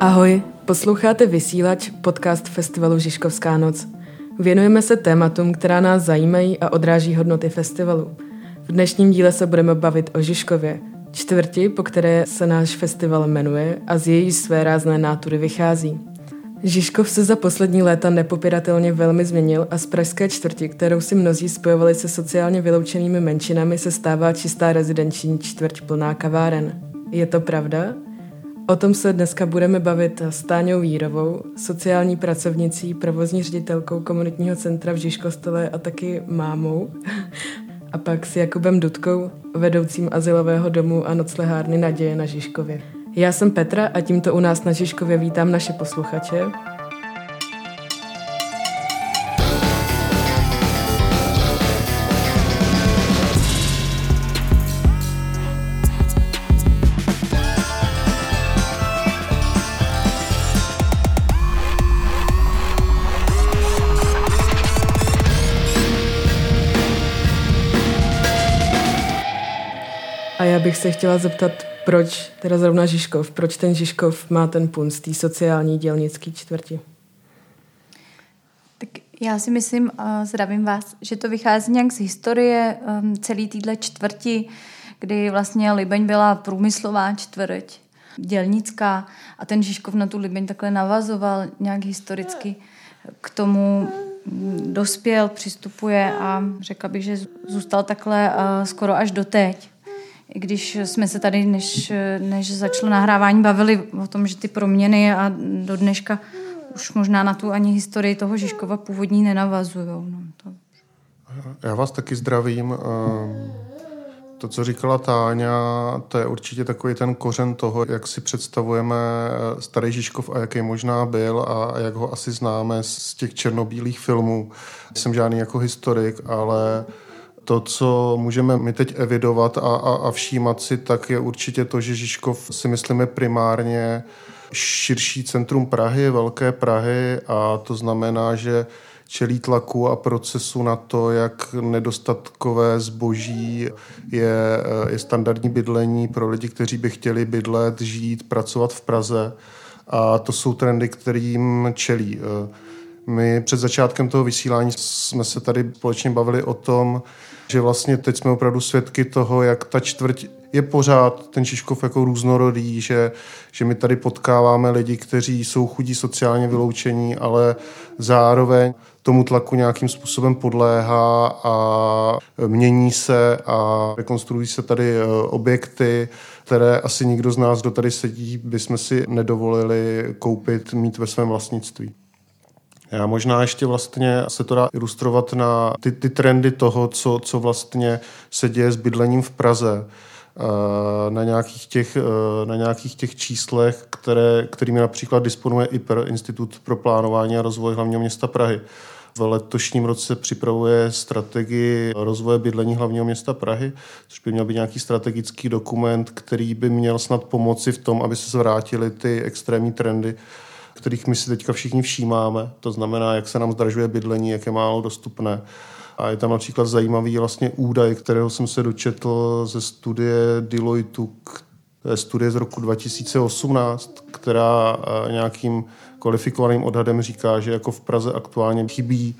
Ahoj, posloucháte Vysílač, podcast festivalu Žižkovská noc. Věnujeme se tématům, která nás zajímají a odráží hodnoty festivalu. V dnešním díle se budeme bavit o Žižkově, čtvrti, po které se náš festival jmenuje a z její své rázné nátury vychází. Žižkov se za poslední léta nepopiratelně velmi změnil a z pražské čtvrti, kterou si mnozí spojovali se sociálně vyloučenými menšinami, se stává čistá rezidenční čtvrť plná kaváren. Je to pravda? O tom se dneska budeme bavit s Táňou Vírovou, sociální pracovnicí, provozní ředitelkou komunitního centra v Žižkostele a taky mámou. A pak s Jakubem Dudkou, vedoucím asilového domu a noclehárny Naděje na Žižkově. Já jsem Petra a tímto u nás na Žižkově vítám naše posluchače. Se chtěla zeptat, proč teda zrovna Žižkov, proč ten Žižkov má ten punt z té sociální dělnické čtvrti? Tak já si myslím, zdravím vás, že to vychází nějak z historie um, celé téhle čtvrti, kdy vlastně Libeň byla průmyslová čtvrť, dělnická a ten Žižkov na tu Libeň takhle navazoval nějak historicky k tomu mm, dospěl, přistupuje a řekla bych, že zůstal takhle uh, skoro až doteď. I když jsme se tady, než, než začalo nahrávání, bavili o tom, že ty proměny a do dneška už možná na tu ani historii toho Žižkova původní nenavazují. No, to... Já vás taky zdravím. Ehm, to, co říkala Táňa, to je určitě takový ten kořen toho, jak si představujeme eh, starý Žižkov a jaký možná byl a jak ho asi známe z těch černobílých filmů. Jsem žádný jako historik, ale to, co můžeme my teď evidovat a, a, a všímat si, tak je určitě to, že Žižkov si myslíme primárně širší centrum Prahy, velké Prahy a to znamená, že čelí tlaku a procesu na to, jak nedostatkové zboží je, je standardní bydlení pro lidi, kteří by chtěli bydlet, žít, pracovat v Praze. A to jsou trendy, kterým čelí. My před začátkem toho vysílání jsme se tady společně bavili o tom, že vlastně teď jsme opravdu svědky toho, jak ta čtvrť je pořád ten Šiškov jako různorodý, že, že my tady potkáváme lidi, kteří jsou chudí sociálně vyloučení, ale zároveň tomu tlaku nějakým způsobem podléhá a mění se a rekonstruují se tady e, objekty, které asi nikdo z nás, kdo tady sedí, bychom si nedovolili koupit, mít ve svém vlastnictví. Já možná ještě vlastně se to dá ilustrovat na ty, ty trendy toho, co, co vlastně se děje s bydlením v Praze eh, na nějakých těch, eh, na nějakých těch číslech, které, kterými například disponuje IPR, Institut pro plánování a rozvoj hlavního města Prahy. V letošním roce připravuje strategii rozvoje bydlení hlavního města Prahy, což by měl být nějaký strategický dokument, který by měl snad pomoci v tom, aby se zvrátily ty extrémní trendy kterých my si teďka všichni všímáme. To znamená, jak se nám zdražuje bydlení, jak je málo dostupné. A je tam například zajímavý vlastně údaj, kterého jsem se dočetl ze studie Deloitu, to je studie z roku 2018, která eh, nějakým kvalifikovaným odhadem říká, že jako v Praze aktuálně chybí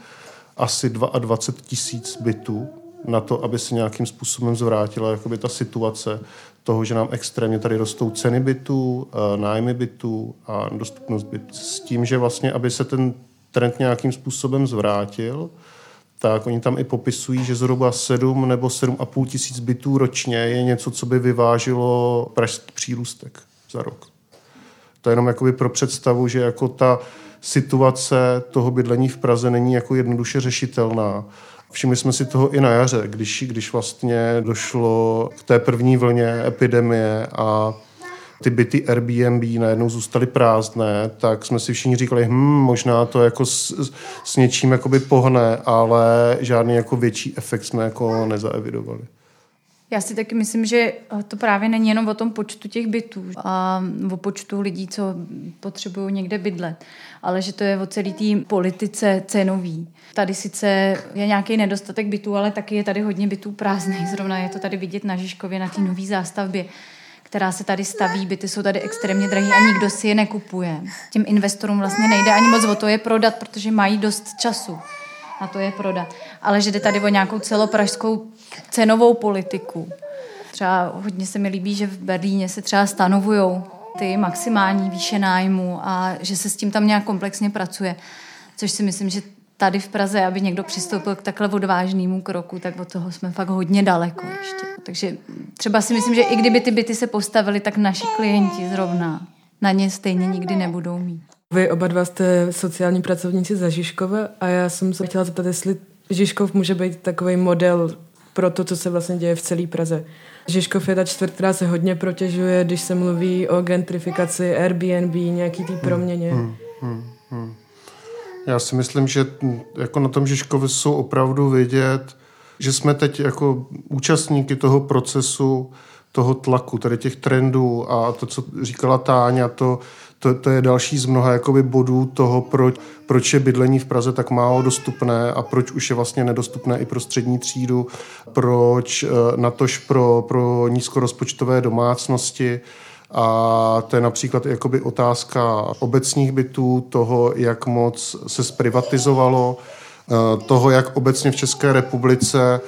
asi 22 tisíc bytů na to, aby se nějakým způsobem zvrátila jakoby ta situace toho, že nám extrémně tady rostou ceny bytů, eh, nájmy bytů a dostupnost bytů. S tím, že vlastně, aby se ten trend nějakým způsobem zvrátil, tak oni tam i popisují, že zhruba 7 nebo 7,5 tisíc bytů ročně je něco, co by vyvážilo pražský přírůstek za rok. To je jenom jakoby pro představu, že jako ta situace toho bydlení v Praze není jako jednoduše řešitelná Všimli jsme si toho i na jaře, když, když vlastně došlo k té první vlně epidemie a ty byty Airbnb najednou zůstaly prázdné, tak jsme si všichni říkali, hm, možná to jako s, s něčím jakoby pohne, ale žádný jako větší efekt jsme jako nezaevidovali. Já si taky myslím, že to právě není jenom o tom počtu těch bytů a o počtu lidí, co potřebují někde bydlet, ale že to je o celý té politice cenový. Tady sice je nějaký nedostatek bytů, ale taky je tady hodně bytů prázdných. Zrovna je to tady vidět na Žižkově, na té nové zástavbě která se tady staví, byty jsou tady extrémně drahé a nikdo si je nekupuje. Těm investorům vlastně nejde ani moc o to je prodat, protože mají dost času na to je prodat. Ale že jde tady o nějakou celopražskou cenovou politiku. Třeba hodně se mi líbí, že v Berlíně se třeba stanovují ty maximální výše nájmu a že se s tím tam nějak komplexně pracuje. Což si myslím, že tady v Praze, aby někdo přistoupil k takhle odvážnému kroku, tak od toho jsme fakt hodně daleko ještě. Takže třeba si myslím, že i kdyby ty byty se postavily, tak naši klienti zrovna na ně stejně nikdy nebudou mít. Vy oba dva jste sociální pracovníci za Žižkova a já jsem se chtěla zeptat, jestli Žižkov může být takový model pro to, co se vlastně děje v celé Praze. Žižkov je ta čtvrt, která se hodně protěžuje, když se mluví o gentrifikaci, Airbnb, nějaký tý proměně. Hmm, hmm, hmm. Já si myslím, že jako na tom Žižkově jsou opravdu vidět, že jsme teď jako účastníky toho procesu, toho tlaku, tady těch trendů a to, co říkala Táňa, to, to, to je další z mnoha jakoby bodů toho, proč, proč je bydlení v Praze tak málo dostupné a proč už je vlastně nedostupné i pro střední třídu, proč eh, natož pro, pro nízkorozpočtové domácnosti. A to je například jakoby otázka obecních bytů, toho, jak moc se zprivatizovalo, eh, toho, jak obecně v České republice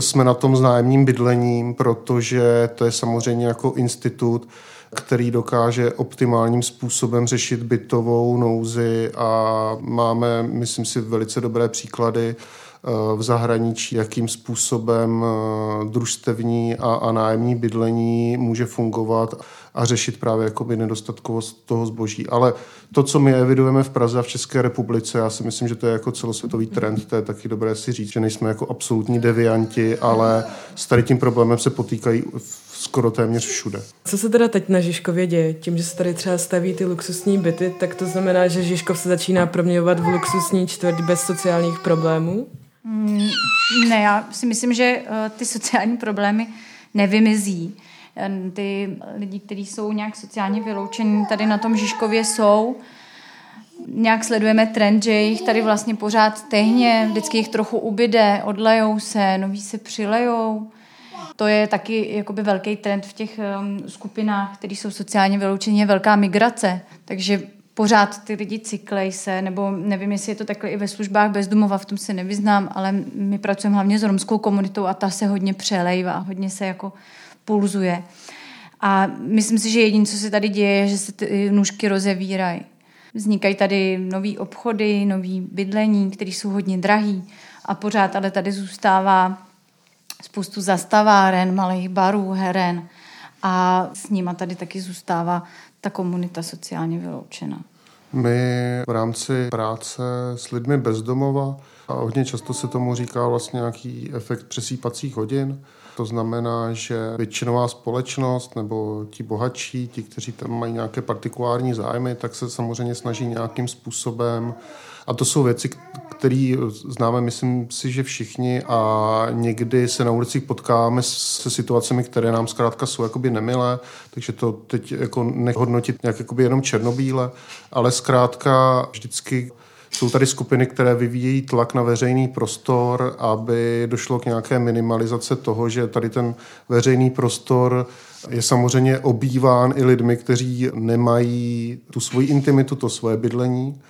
jsme na tom s nájemním bydlením, protože to je samozřejmě jako institut, který dokáže optimálním způsobem řešit bytovou nouzi a máme, myslím si, velice dobré příklady eh, v zahraničí, jakým způsobem eh, družstevní a, a nájemní bydlení může fungovat a řešit právě jakoby nedostatkovost toho zboží. Ale to, co my evidujeme v Praze a v České republice, já si myslím, že to je jako celosvětový trend, to je taky dobré si říct, že nejsme jako absolutní devianti, ale s tady tím problémem se potýkají skoro téměř všude. Co se teda teď na Žižkově děje? Tím, že se tady třeba staví ty luxusní byty, tak to znamená, že Žižkov se začíná proměňovat v luxusní čtvrť bez sociálních problémů? Mm, ne, já si myslím, že uh, ty sociální problémy nevymizí. Ty lidi, kteří jsou nějak sociálně vyloučení, tady na tom Žižkově jsou. Nějak sledujeme trend, že jich tady vlastně pořád tehně, vždycky jich trochu ubyde, odlejou se, noví se přilejou to je taky jakoby velký trend v těch um, skupinách, které jsou sociálně vyloučení, je velká migrace. Takže pořád ty lidi cyklej se, nebo nevím, jestli je to takhle i ve službách bezdomova, v tom se nevyznám, ale my pracujeme hlavně s romskou komunitou a ta se hodně přelejvá, hodně se jako pulzuje. A myslím si, že jediné, co se tady děje, je, že se ty nůžky rozevírají. Vznikají tady nové obchody, nové bydlení, které jsou hodně drahý a pořád ale tady zůstává spoustu zastaváren, malých barů, heren a s nima tady taky zůstává ta komunita sociálně vyloučena. My v rámci práce s lidmi bezdomova a hodně často se tomu říká vlastně nějaký efekt přesýpacích hodin. To znamená, že většinová společnost nebo ti bohatší, ti, kteří tam mají nějaké partikulární zájmy, tak se samozřejmě snaží nějakým způsobem a to jsou věci, které známe, myslím si, že všichni. A někdy se na ulicích potkáme se situacemi, které nám zkrátka jsou jakoby nemilé, takže to teď jako nehodnotit nějak jakoby jenom černobíle, ale zkrátka vždycky jsou tady skupiny, které vyvíjejí tlak na veřejný prostor, aby došlo k nějaké minimalizace toho, že tady ten veřejný prostor je samozřejmě obýván i lidmi, kteří nemají tu svoji intimitu, to svoje bydlení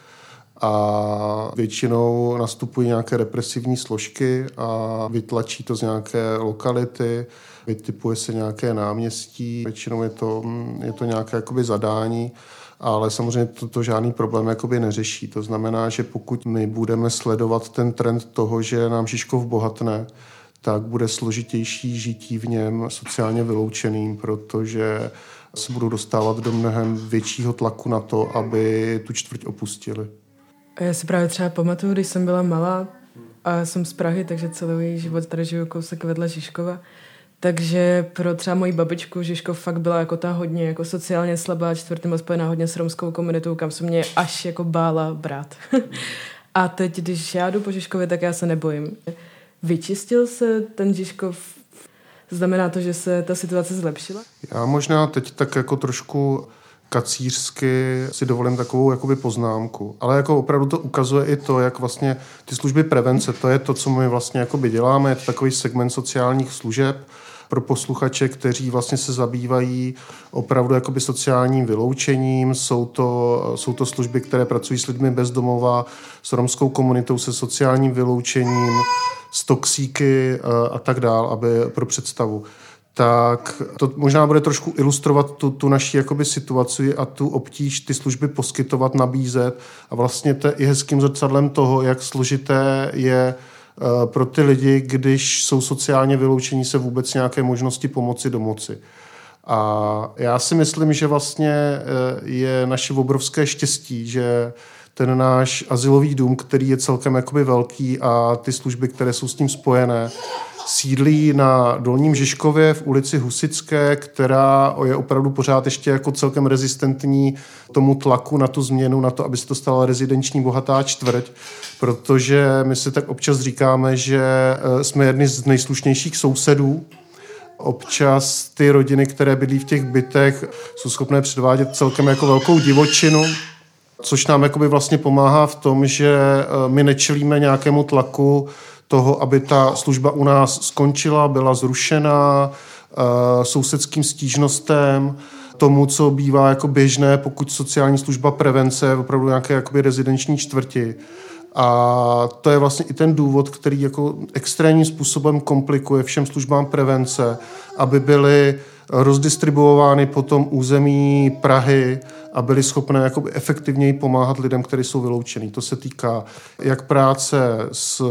a většinou nastupují nějaké represivní složky a vytlačí to z nějaké lokality, vytipuje se nějaké náměstí, většinou je to, je to nějaké jakoby zadání, ale samozřejmě to, to žádný problém jakoby neřeší. To znamená, že pokud my budeme sledovat ten trend toho, že nám Žižkov bohatne, tak bude složitější žití v něm sociálně vyloučeným, protože se budou dostávat do mnohem většího tlaku na to, aby tu čtvrť opustili. A já si právě třeba pamatuju, když jsem byla malá a jsem z Prahy, takže celý život tady žiju kousek vedle Žižkova, takže pro třeba moji babičku Žižkov fakt byla jako ta hodně jako sociálně slabá čtvrtým spojená hodně s romskou komunitou, kam se mě až jako bála brát. a teď, když já jdu po Žižkově, tak já se nebojím. Vyčistil se ten Žižkov Znamená to, že se ta situace zlepšila? Já možná teď tak jako trošku kacířsky si dovolím takovou jakoby poznámku. Ale jako opravdu to ukazuje i to, jak vlastně ty služby prevence, to je to, co my vlastně jakoby děláme, je to takový segment sociálních služeb pro posluchače, kteří vlastně se zabývají opravdu jakoby sociálním vyloučením. Jsou to, jsou to služby, které pracují s lidmi bezdomova, s romskou komunitou, se sociálním vyloučením, s toxíky eh, a tak dál, aby pro představu tak to možná bude trošku ilustrovat tu, tu naší jakoby situaci a tu obtíž ty služby poskytovat, nabízet a vlastně to je i hezkým zrcadlem toho, jak složité je eh, pro ty lidi, když jsou sociálně vyloučení se vůbec nějaké možnosti pomoci domoci. A já si myslím, že vlastně eh, je naše obrovské štěstí, že ten náš asilový dům, který je celkem jakoby velký a ty služby, které jsou s tím spojené, sídlí na Dolním Žižkově v ulici Husické, která je opravdu pořád ještě jako celkem rezistentní tomu tlaku na tu změnu, na to, aby se to stala rezidenční bohatá čtvrť, protože my si tak občas říkáme, že eh, jsme jedni z nejslušnějších sousedů, Občas ty rodiny, které bydlí v těch bytech, jsou schopné předvádět celkem jako velkou divočinu, což nám jakoby vlastně pomáhá v tom, že eh, my nečelíme nějakému tlaku toho, aby ta služba u nás skončila, byla zrušena, eh, sousedským stížnostem, tomu, co bývá jako běžné, pokud sociální služba prevence, opravdu nějaké jakoby rezidenční čtvrti. A to je vlastně i ten důvod, který jako extrémním způsobem komplikuje všem službám prevence, aby byly rozdistribuovány po tom území Prahy a byly schopné jakoby efektivněji pomáhat lidem, kteří jsou vyloučení. To se týká jak práce s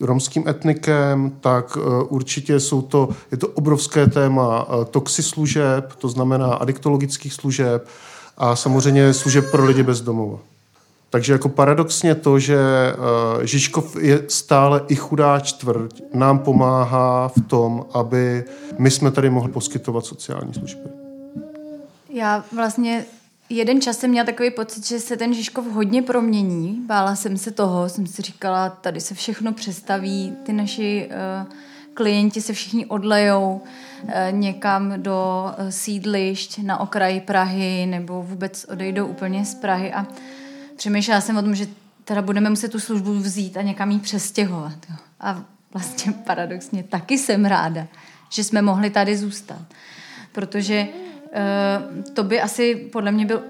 romským etnikem, tak eh, určitě jsou to, je to obrovské téma eh, toxi služeb, to znamená adiktologických služeb a samozřejmě služeb pro lidi bez domova. Takže jako paradoxně to, že uh, Žižkov je stále i chudá čtvrť, nám pomáhá v tom, aby my jsme tady mohli poskytovat sociální služby. Já vlastně jeden čas jsem měla takový pocit, že se ten Žižkov hodně promění. Bála jsem se toho, jsem si říkala, tady se všechno přestaví, ty naši uh, klienti se všichni odlejou uh, někam do sídlišť na okraji Prahy nebo vůbec odejdou úplně z Prahy a přemýšlela jsem o tom, že teda budeme muset tu službu vzít a někam jí přestěhovat. Jo. A vlastně paradoxně taky jsem ráda, že jsme mohli tady zůstat. Protože uh, to by asi podle mě byl,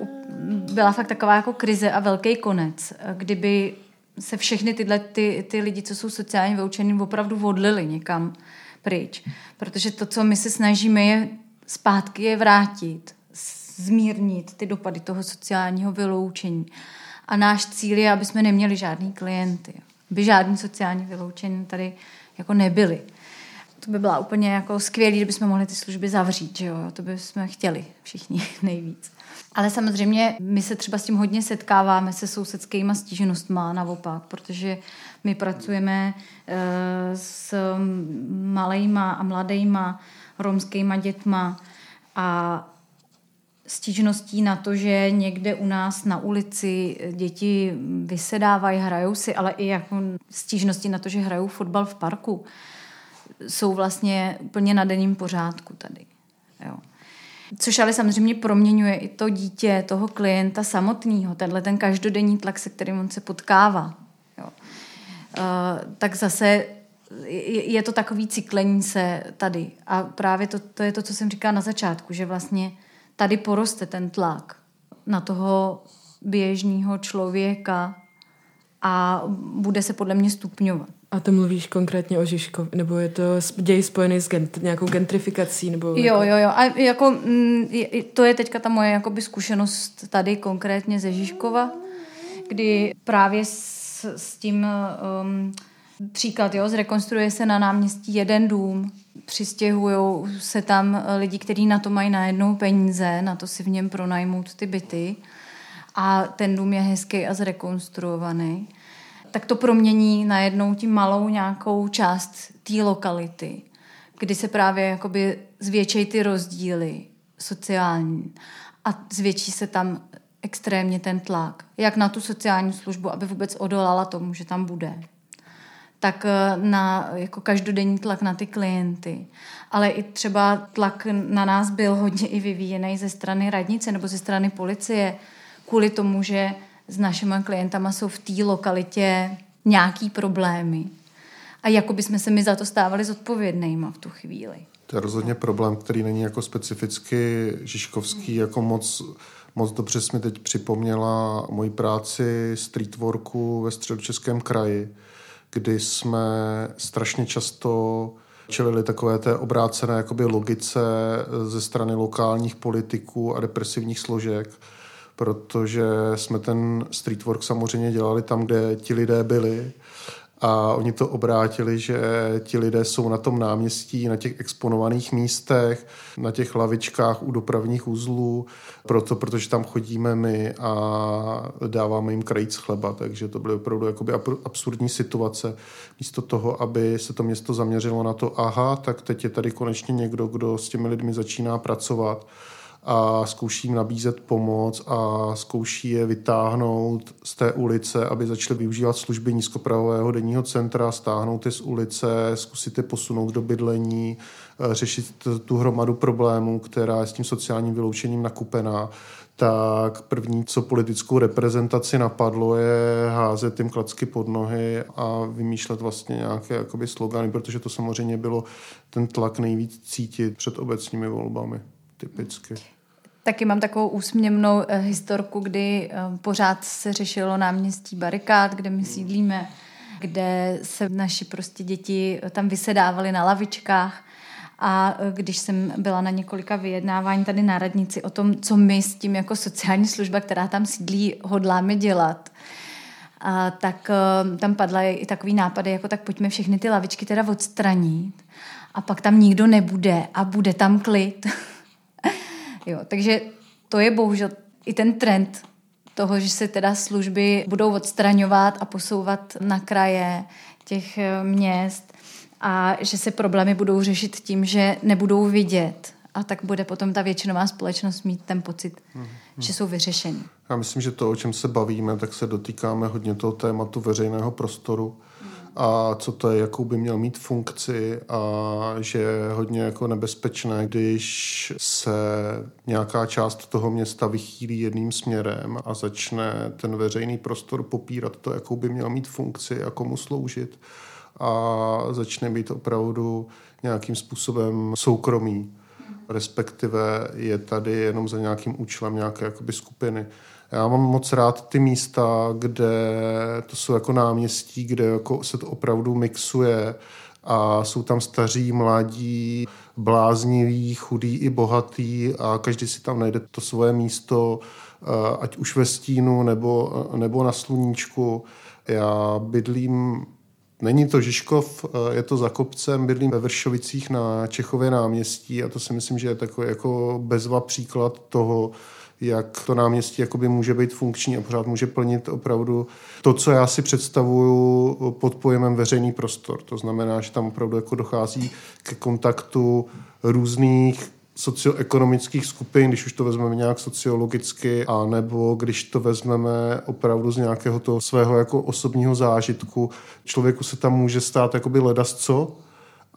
byla fakt taková jako krize a velký konec, kdyby se všechny tyhle ty, ty lidi, co jsou sociálně vyučení, opravdu odlili někam pryč. Protože to, co my se snažíme, je zpátky je vrátit, zmírnit ty dopady toho sociálního vyloučení. A náš cíl je, aby jsme neměli žádný klienty. Aby žádný sociální vyloučení tady jako nebyli. To by byla úplně jako skvělé, kdyby jsme mohli ty služby zavřít, že jo? To by jsme chtěli všichni nejvíc. Ale samozřejmě my se třeba s tím hodně setkáváme se sousedskými stížnostma naopak, protože my pracujeme e, s malejma a mladejma romskýma dětma a stížností na to, že někde u nás na ulici děti vysedávají, hrajou si, ale i jako stížnosti na to, že hrajou fotbal v parku, jsou vlastně úplně na denním pořádku tady. Jo. Což ale samozřejmě proměňuje i to dítě, toho klienta samotného, tenhle ten každodenní tlak, se kterým on se potkává. Jo. Uh, tak zase je to takový cyklení se tady. A právě to, to je to, co jsem říkala na začátku, že vlastně tady poroste ten tlak na toho běžného člověka a bude se podle mě stupňovat. A to mluvíš konkrétně o Žižkov, nebo je to děj spojený s gent, nějakou gentrifikací? Nebo jo, jako... jo, jo. A jako, mm, to je teďka ta moje jakoby, zkušenost tady konkrétně ze Žižkova, kdy právě s, s tím um, příklad, jo, zrekonstruuje se na náměstí jeden dům, přistěhují se tam lidi, kteří na to mají najednou peníze, na to si v něm pronajmout ty byty. A ten dům je hezký a zrekonstruovaný, tak to promění najednou tím malou nějakou část té lokality, kdy se právě jakoby zvětšejí ty rozdíly sociální a zvětší se tam extrémně ten tlak, jak na tu sociální službu, aby vůbec odolala tomu, že tam bude tak eh, na jako každodenní tlak na ty klienty. Ale i třeba tlak na nás byl hodně i vyvíjený ze strany radnice nebo ze strany policie kvůli tomu, že s našimi klientama jsou v té lokalitě nějaký problémy. A jako by jsme se mi za to stávali zodpovědnýma v tu chvíli. To je rozhodně problém, který není jako specificky Žižkovský, jako moc, moc dobře jsi mi teď připomněla moji práci streetworku ve středočeském kraji, kdy jsme strašně často čelili takové té obrácené jakoby logice ze strany lokálních politiků a represivních složek, protože jsme ten streetwork samozřejmě dělali tam, kde ti lidé byli a oni to obrátili, že ti lidé jsou na tom náměstí, na těch exponovaných místech, na těch lavičkách u dopravních uzlů, proto, protože tam chodíme my a dáváme jim krajíc chleba, takže to byly opravdu jakoby absurdní situace. Místo toho, aby se to město zaměřilo na to, aha, tak teď je tady konečně někdo, kdo s těmi lidmi začíná pracovat, a zkouší jim nabízet pomoc a zkouší je vytáhnout z té ulice, aby začali využívat služby nízkopravového denního centra, stáhnout je z ulice, zkusit je posunout do bydlení, eh, řešit tu hromadu problémů, která je s tím sociálním vyloučením nakupená tak první, co politickou reprezentaci napadlo, je házet tím klacky pod nohy a vymýšlet vlastně nějaké jakoby slogany, protože to samozřejmě bylo ten tlak nejvíc cítit před obecními volbami typicky. Taky mám takovou úsměvnou eh, historku, kdy eh, pořád se řešilo náměstí barikád, kde my sídlíme, kde se naši prostě děti eh, tam vysedávaly na lavičkách. A když jsem byla na několika vyjednávání tady na radnici o tom, co my s tím jako sociální služba, která tam sídlí, hodláme dělat, a tak tam padla i takový nápady, jako tak pojďme všechny ty lavičky teda odstranit a pak tam nikdo nebude a bude tam klid. Jo, takže to je bohužel i ten trend toho, že se teda služby budou odstraňovat a posouvat na kraje těch eh, měst a že se problémy budou řešit tím, že nebudou vidět a tak bude potom ta většinová společnost mít ten pocit, mm-hmm. že jsou vyřešení. Já myslím, že to, o čem se bavíme, tak se dotýkáme hodně toho tématu veřejného prostoru a co to je, jakou by měl mít funkci a že je hodně jako nebezpečné, když se nějaká část toho města vychýlí jedným směrem a začne ten veřejný prostor popírat to, jakou by měl mít funkci a komu sloužit. A začne být opravdu nějakým způsobem soukromý respektive je tady jenom za nějakým účelem nějaké jakoby skupiny. Já mám moc rád ty místa, kde to jsou jako náměstí, kde jako se to opravdu mixuje a jsou tam staří, mladí, blázniví, chudí i bohatý a každý si tam najde to svoje místo, eh, ať už ve stínu nebo, nebo na sluníčku. Já bydlím Není to Žižkov, eh, je to za kopcem, bydlím ve Vršovicích na Čechově náměstí a to si myslím, že je takový jako bezva příklad toho, jak to náměstí jakoby může být funkční a pořád může plnit opravdu to, co já si představuju pod pojemem veřejný prostor. To znamená, že tam opravdu jako dochází ke kontaktu různých socioekonomických skupin, když už to vezmeme nějak sociologicky, a nebo když to vezmeme opravdu z nějakého toho svého jako osobního zážitku. Člověku se tam může stát jakoby ledasco,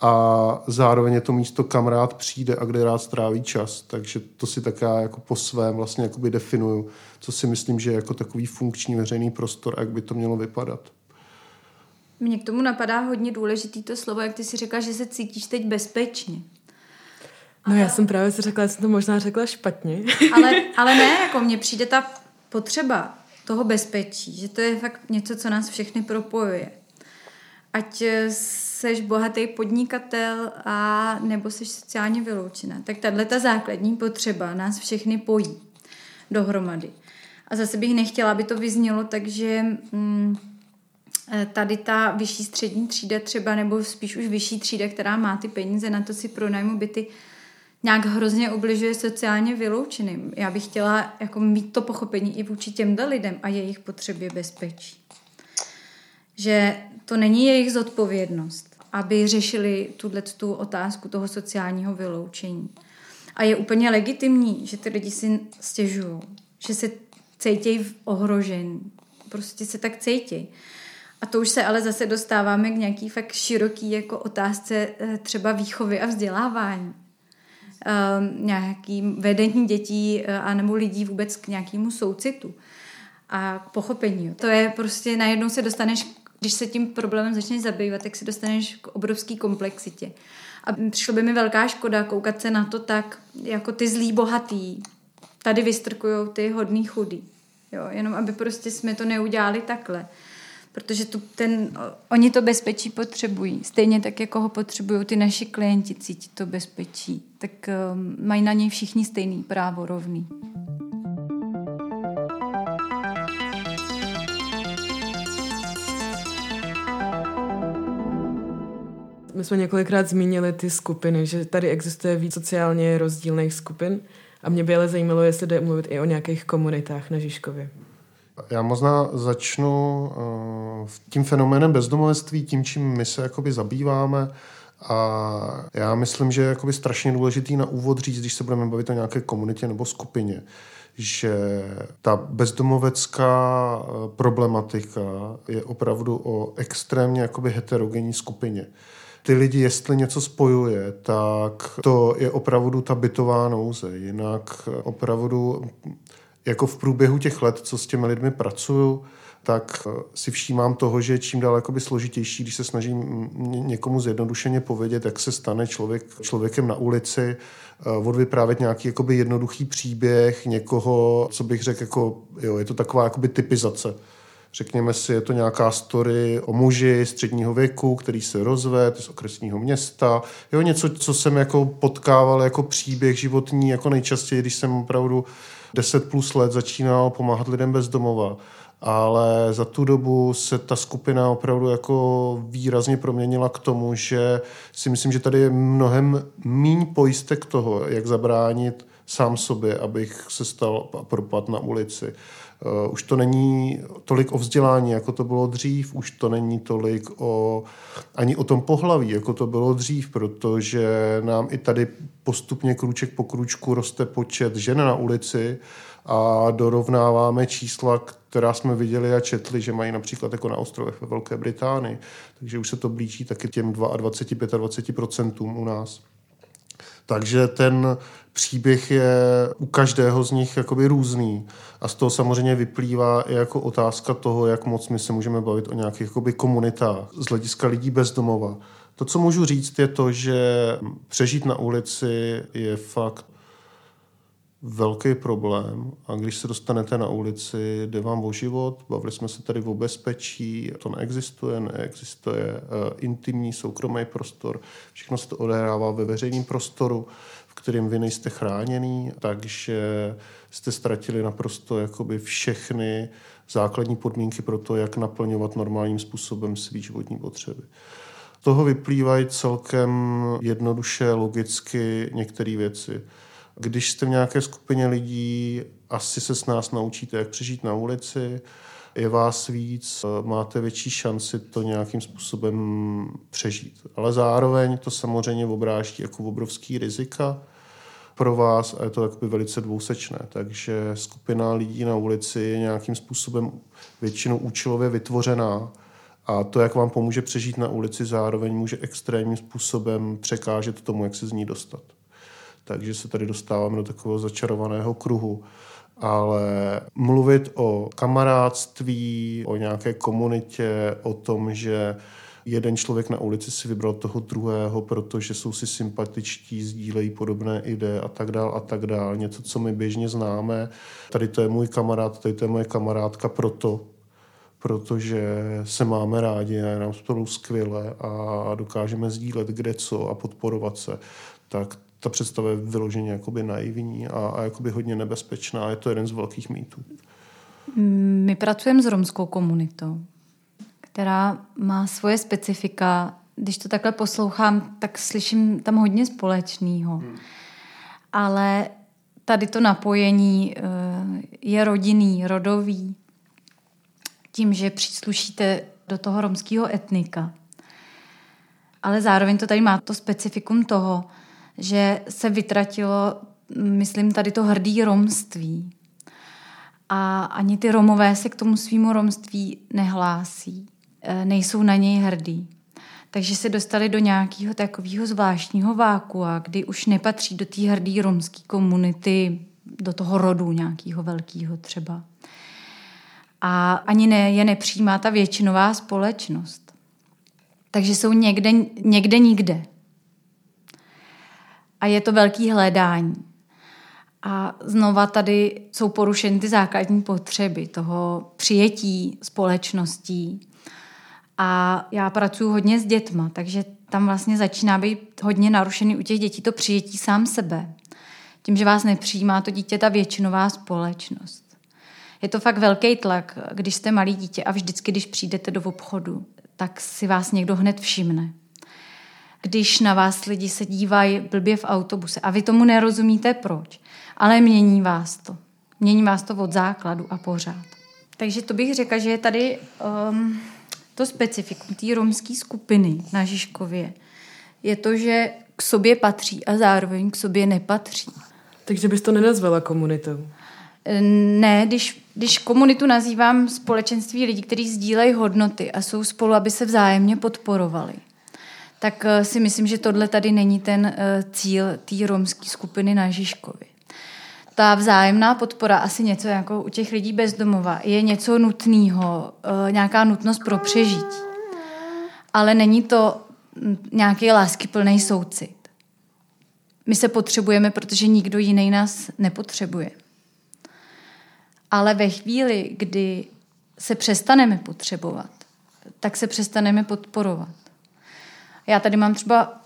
a zároveň je to místo, kam rád přijde a kde rád stráví čas. Takže to si tak já jako po svém vlastně jakoby definuju, co si myslím, že je jako takový funkční veřejný prostor a jak by to mělo vypadat. Mně k tomu napadá hodně důležitý to slovo, jak ty si řekla, že se cítíš teď bezpečně. No já jsem právě si řekla, že jsem to možná řekla špatně. Ale, ale ne, jako mně přijde ta potřeba toho bezpečí, že to je fakt něco, co nás všechny propojuje. Ať seš bohatý podnikatel a nebo seš sociálně vyloučená, tak tahle ta základní potřeba nás všechny pojí dohromady. A zase bych nechtěla, aby to vyznělo takže mm, tady ta vyšší střední třída třeba, nebo spíš už vyšší třída, která má ty peníze na to si pronajmu byty, nějak hrozně ubližuje sociálně vyloučeným. Já bych chtěla jako mít to pochopení i vůči těmto lidem a jejich potřebě bezpečí. Že to není jejich zodpovědnost, aby řešili tuhle tu otázku toho sociálního vyloučení. A je úplně legitimní, že ty lidi si stěžují, že se cítějí ohrožen, prostě se tak cítějí. A to už se ale zase dostáváme k nějaký fakt široký jako otázce eh, třeba výchovy a vzdělávání. Um, nějaký vedení dětí uh, anebo lidí vůbec k nějakému soucitu a k pochopení. To je prostě, najednou se dostaneš Když se tím problémem začneš zabývat, tak se dostaneš k obrovské komplexitě. A přišlo by mi velká škoda koukat se na to tak, jako ty zlí bohatý. Tady vystrkují ty hodný chudý. Jo, jenom aby prostě jsme to neudělali takhle. Protože tu, ten, oni to bezpečí potřebují. Stejně tak, jako ho potřebují ty naši klienti cítit to bezpečí. Tak um, mají na něj všichni stejný právo rovný. My jsme několikrát zmínili ty skupiny, že tady existuje víc sociálně rozdílných skupin a mě by ale zajímalo, jestli jde mluvit i o nějakých komunitách na Žižkově. Já možná začnu uh, tím fenoménem bezdomovectví, tím, čím my se jakoby zabýváme. A já myslím, že je jakoby strašně důležitý na úvod říct, když se budeme bavit o nějaké komunitě nebo skupině, že ta bezdomovecká eh, problematika je opravdu o extrémně jakoby heterogenní skupině ty lidi, jestli něco spojuje, tak to je opravdu ta bytová nouze. Jinak opravdu jako v průběhu těch let, co s těmi lidmi pracuju, tak si všímám toho, že je čím dál jakoby složitější, když se snažím někomu zjednodušeně povědět, jak se stane člověk člověkem na ulici, eh, odvyprávět nějaký jakoby jednoduchý příběh někoho, co bych řekl, jako, jo, je to taková jakoby typizace Řekněme si, je to nějaká story o muži středního věku, který se rozved z okresního města. Jo, něco, co jsem jako potkával jako příběh životní, jako nejčastěji, když jsem opravdu 10 plus let začínal pomáhat lidem bez domova. Ale za tu dobu se ta skupina opravdu jako výrazně proměnila k tomu, že si myslím, že tady je mnohem míň pojistek toho, jak zabránit sám sobě, abych se stal propad na ulici. Uh, už to není tolik o vzdělání, jako to bylo dřív, už to není tolik o, ani o tom pohlaví, jako to bylo dřív, protože nám i tady postupně krůček po krůčku roste počet žen na ulici a dorovnáváme čísla, která jsme viděli a četli, že mají například jako na ostrovech ve Velké Británii. Takže už se to blíží taky těm 22-25% u nás. Takže ten příběh je u každého z nich jakoby různý. A z toho samozřejmě vyplývá i jako otázka toho, jak moc my se můžeme bavit o nějakých jakoby komunitách z hlediska lidí bez domova. To, co můžu říct, je to, že přežít na ulici je fakt velký problém a když se dostanete na ulici, jde vám o život, bavili jsme se tady o bezpečí, to neexistuje, neexistuje uh, intimní soukromý prostor, všechno se to odehrává ve veřejném prostoru, v kterém vy nejste chráněný, takže jste ztratili naprosto jakoby všechny základní podmínky pro to, jak naplňovat normálním způsobem svý životní potřeby. Toho vyplývají celkem jednoduše, logicky některé věci. Když jste v nějaké skupině lidí, asi se s nás naučíte, jak přežít na ulici, je vás víc, máte větší šanci to nějakým způsobem přežít. Ale zároveň to samozřejmě obráží jako obrovský rizika pro vás a je to jakoby velice dvousečné. Takže skupina lidí na ulici je nějakým způsobem většinou účelově vytvořená a to, jak vám pomůže přežít na ulici, zároveň může extrémním způsobem překážet tomu, jak se z ní dostat. Takže se tady dostáváme do takového začarovaného kruhu. Ale mluvit o kamarádství, o nějaké komunitě, o tom, že jeden člověk na ulici si vybral toho druhého, protože jsou si sympatičtí, sdílejí podobné ideje a tak dál a tak dál. Něco, co my běžně známe. Tady to je můj kamarád, tady to je moje kamarádka proto, protože se máme rádi a je nám spolu skvěle a dokážeme sdílet kde co a podporovat se. Tak ta představa je vyloženě jakoby naivní a, a jakoby hodně nebezpečná. Je to jeden z velkých mýtů. My pracujeme s romskou komunitou, která má svoje specifika. Když to takhle poslouchám, tak slyším tam hodně společného. Hmm. Ale tady to napojení eh, je rodinný, rodový. Tím, že příslušíte do toho romského etnika. Ale zároveň to tady má to specifikum toho, že se vytratilo, myslím, tady to hrdý romství. A ani ty Romové se k tomu svýmu romství nehlásí. E, nejsou na něj hrdí. Takže se dostali do nějakého takového zvláštního vákua, kdy už nepatří do té hrdé romské komunity, do toho rodu nějakého velkého třeba. a ani ne, je nepřijímá ta většinová společnost. Takže jsou někde, někde nikde. A je to velký hledání. A znova tady jsou porušeny ty základní potřeby toho přijetí společností. A já pracuji hodně s dětma, takže tam vlastně začíná být hodně narušený u těch dětí to přijetí sám sebe. Tím, že vás nepřijímá to dítě ta většinová společnost. Je to fakt velký tlak, když jste malý dítě a vždycky, když přijdete do obchodu, tak si vás někdo hned všimne. Když na vás lidi se dívají blbě v autobuse a vy tomu nerozumíte proč, ale mění vás to. Mění vás to od základu a pořád. Takže to bych řekla, že je tady um, to specifikum té romské skupiny na Žižkově. Je to, že k sobě patří a zároveň k sobě nepatří. Takže bys to nenazvala komunitou? Ne, když, když komunitu nazývám společenství lidí, kteří sdílejí hodnoty a jsou spolu, aby se vzájemně podporovali, tak eh, si myslím, že tohle tady není ten eh, cíl té romské skupiny na Žižkově. Ta vzájemná podpora, asi něco jako u těch lidí bezdomova, je něco nutného, eh, nějaká nutnost pro přežití. Ale není to hm, nějaký láskyplný soucit. My se potřebujeme, protože nikdo jiný nás nepotřebuje. Ale ve chvíli, kdy se přestaneme potřebovat, tak se přestaneme podporovat. Já tady mám třeba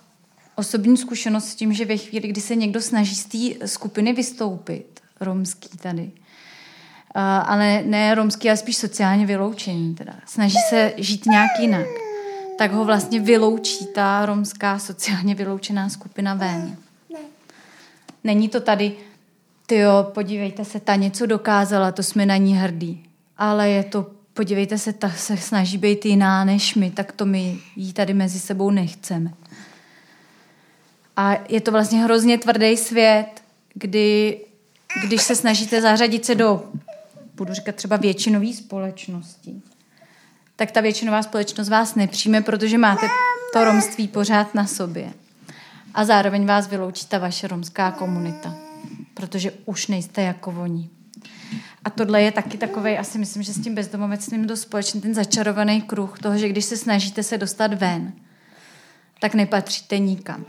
osobní zkušenost s tím, že ve chvíli, kdy se někdo snaží z té skupiny vystoupit, romský tady, ale ne romský, ale spíš sociálně vyloučený, teda, snaží se žít nějak jinak, tak ho vlastně vyloučí ta romská sociálně vyloučená skupina ven. Není to tady, ty jo, podívejte se, ta něco dokázala, to jsme na ní hrdí. Ale je to, podívejte se, ta se snaží být jiná než my, tak to my jí tady mezi sebou nechceme. A je to vlastně hrozně tvrdý svět, kdy, když se snažíte zařadit se do, budu říkat třeba většinové společnosti, tak ta většinová společnost vás nepřijme, protože máte to romství pořád na sobě. A zároveň vás vyloučí ta vaše romská komunita, protože už nejste jako oni. A tohle je taky takový, asi myslím, že s tím bezdomovectvím dost společný ten začarovaný kruh toho, že když se snažíte se dostat ven, tak nepatříte nikam.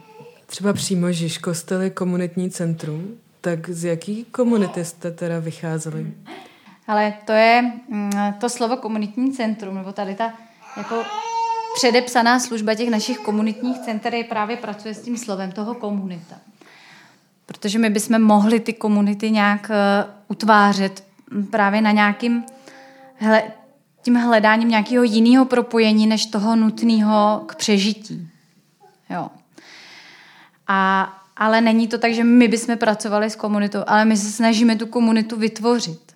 Třeba přímo Žižkostel je komunitní centrum, tak z jaký komunity jste teda vycházeli? Ale to je mm, to slovo komunitní centrum, nebo tady ta jako předepsaná služba těch našich komunitních center je právě pracuje s tím slovem toho komunita. Protože my bychom mohli ty komunity nějak uh, utvářet právě na nějakým hle, tím hledáním nějakého jiného propojení, než toho nutného k přežití. Jo. A, ale není to tak, že my bychom pracovali s komunitou, ale my se snažíme tu komunitu vytvořit.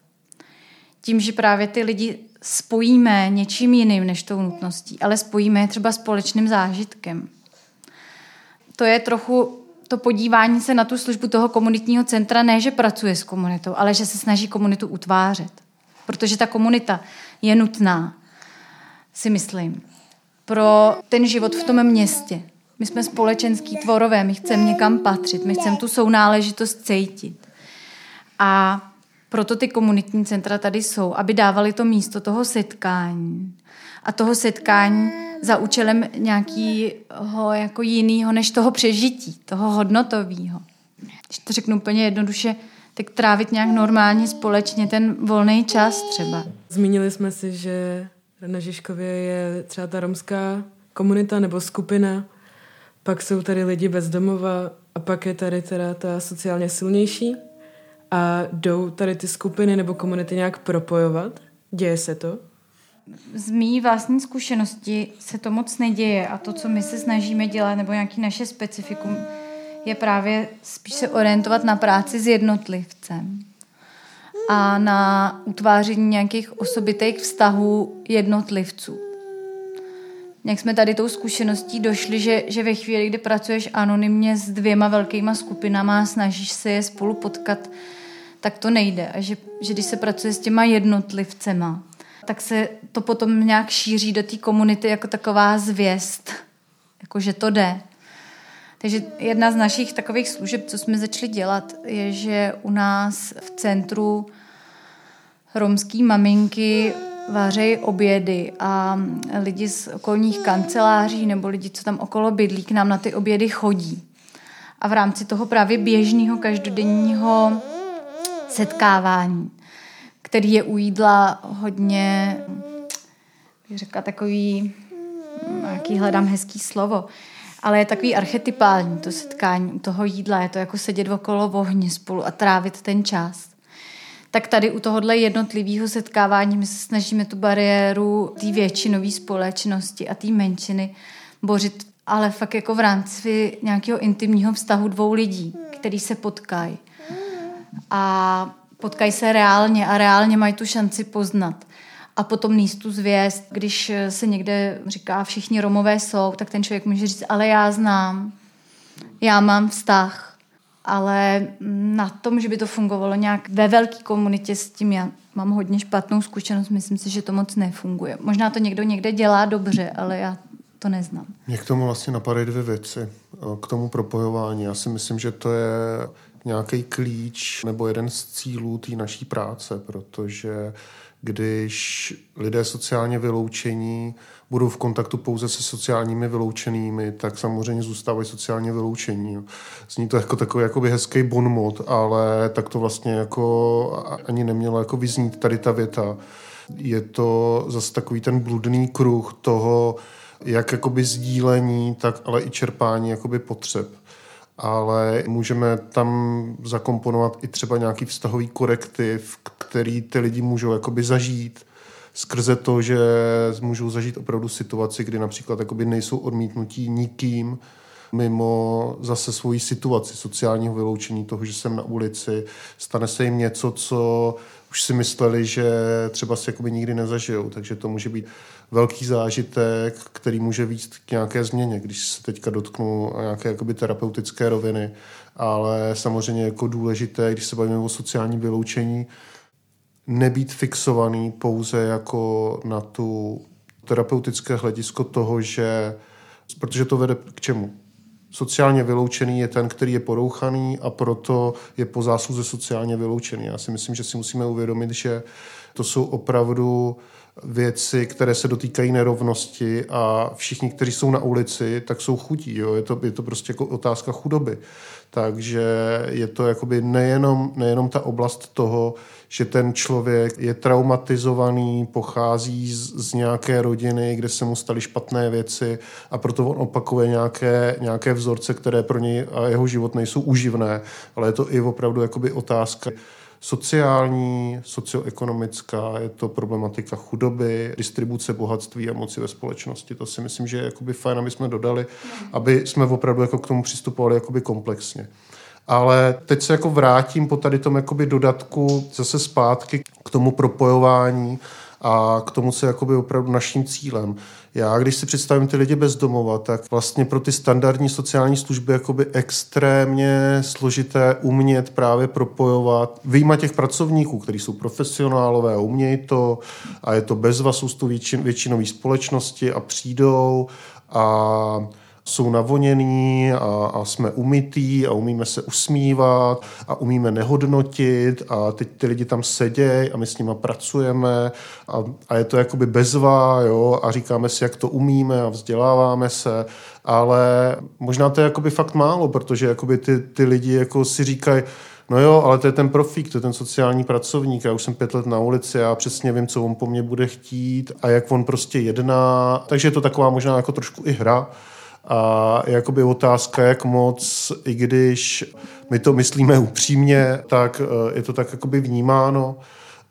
Tím, že právě ty lidi spojíme něčím jiným než tou nutností, ale spojíme je třeba společným zážitkem. To je trochu to podívání se na tu službu toho komunitního centra, ne, že pracuje s komunitou, ale že se snaží komunitu utvářet. Protože ta komunita je nutná, si myslím, pro ten život v tom městě. My jsme společenský tvorové, my chceme někam patřit, my chceme tu sounáležitost cítit. A proto ty komunitní centra tady jsou, aby dávali to místo toho setkání. A toho setkání za účelem nějakého jako jiného než toho přežití, toho hodnotového. Když to řeknu úplně jednoduše, tak trávit nějak normálně společně ten volný čas třeba. Zmínili jsme si, že na Žižkově je třeba ta romská komunita nebo skupina, pak jsou tady lidi bez domova a pak je tady teda ta sociálně silnější a jdou tady ty skupiny nebo komunity nějak propojovat? Děje se to? Z mý vlastní zkušenosti se to moc neděje a to, co my se snažíme dělat, nebo nějaký naše specifikum, je právě spíš se orientovat na práci s jednotlivcem a na utváření nějakých osobitých vztahů jednotlivců. Jak jsme tady tou zkušeností došli, že, že ve chvíli, kdy pracuješ anonymně s dvěma velkýma skupinama a snažíš se je spolu potkat, tak to nejde. A že, že když se pracuje s těma jednotlivcema, tak se to potom nějak šíří do té komunity jako taková zvěst, jako že to jde. Takže jedna z našich takových služeb, co jsme začali dělat, je, že u nás v centru romský maminky vařejí obědy a lidi z okolních kanceláří nebo lidi, co tam okolo bydlí, k nám na ty obědy chodí. A v rámci toho právě běžného každodenního setkávání, který je u jídla hodně, bych řekla, takový, jaký hledám hezký slovo, ale je takový archetypální to setkání u toho jídla. Je to jako sedět okolo ohně spolu a trávit ten čas. Tak tady u tohohle jednotlivého setkávání my se snažíme tu bariéru té většinové společnosti a té menšiny bořit, ale fakt jako v rámci nějakého intimního vztahu dvou lidí, který se potkají. A potkají se reálně a reálně mají tu šanci poznat a potom níst tu zvěst. Když se někde říká, všichni Romové jsou, tak ten člověk může říct, ale já znám, já mám vztah, ale na tom, že by to fungovalo nějak ve velké komunitě s tím, já mám hodně špatnou zkušenost, myslím si, že to moc nefunguje. Možná to někdo někde dělá dobře, ale já to neznám. Mě k tomu vlastně napadají dvě věci. K tomu propojování. Já si myslím, že to je nějaký klíč nebo jeden z cílů té naší práce, protože když lidé sociálně vyloučení budou v kontaktu pouze se sociálními vyloučenými, tak samozřejmě zůstávají sociálně vyloučení. Zní to jako takový jakoby hezký bonmot, ale tak to vlastně jako ani nemělo jako vyznít tady ta věta. Je to zase takový ten bludný kruh toho, jak jakoby sdílení, tak ale i čerpání jakoby potřeb ale můžeme tam zakomponovat i třeba nějaký vztahový korektiv, který ty lidi můžou jakoby zažít skrze to, že můžou zažít opravdu situaci, kdy například jakoby nejsou odmítnutí nikým, mimo zase svoji situaci sociálního vyloučení, toho, že jsem na ulici, stane se jim něco, co už si mysleli, že třeba si jakoby nikdy nezažijou, takže to může být velký zážitek, který může víc k nějaké změně, když se teďka dotknu nějaké jakoby terapeutické roviny, ale samozřejmě jako důležité, když se bavíme o sociální vyloučení, nebýt fixovaný pouze jako na tu terapeutické hledisko toho, že protože to vede k čemu? Sociálně vyloučený je ten, který je porouchaný a proto je po zásluze sociálně vyloučený. Já si myslím, že si musíme uvědomit, že to jsou opravdu věci, které se dotýkají nerovnosti a všichni, kteří jsou na ulici, tak jsou chudí. Jo? Je, to, je to prostě jako otázka chudoby. Takže je to jakoby nejenom, nejenom ta oblast toho, že ten člověk je traumatizovaný, pochází z, z nějaké rodiny, kde se mu staly špatné věci a proto on opakuje nějaké, nějaké vzorce, které pro něj a jeho život nejsou uživné, ale je to i opravdu jakoby otázka sociální, socioekonomická, je to problematika chudoby, distribuce bohatství a moci ve společnosti. To si myslím, že je jakoby fajn, aby jsme dodali, aby jsme opravdu jako k tomu přistupovali jakoby komplexně. Ale teď se jako vrátím po tady tom jakoby dodatku zase zpátky k tomu propojování a k tomu, je jakoby opravdu naším cílem. Já, když si představím ty lidi bez domova, tak vlastně pro ty standardní sociální služby jakoby extrémně složité umět právě propojovat, vyjma těch pracovníků, kteří jsou profesionálové umějí to a je to bez jsou to většin, většinové společnosti a přijdou a jsou navoněný a, a jsme umytý a umíme se usmívat a umíme nehodnotit a teď ty lidi tam sedějí a my s nimi pracujeme a, a je to jakoby bezvá jo, a říkáme si, jak to umíme a vzděláváme se, ale možná to je jakoby fakt málo, protože jakoby ty, ty lidi jako si říkají, No jo, ale to je ten profík, to je ten sociální pracovník. Já už jsem pět let na ulici, já přesně vím, co on po mně bude chtít a jak on prostě jedná. Takže je to taková možná jako trošku i hra. A jakoby otázka, jak moc, i když my to myslíme upřímně, tak eh, je to tak jakoby vnímáno.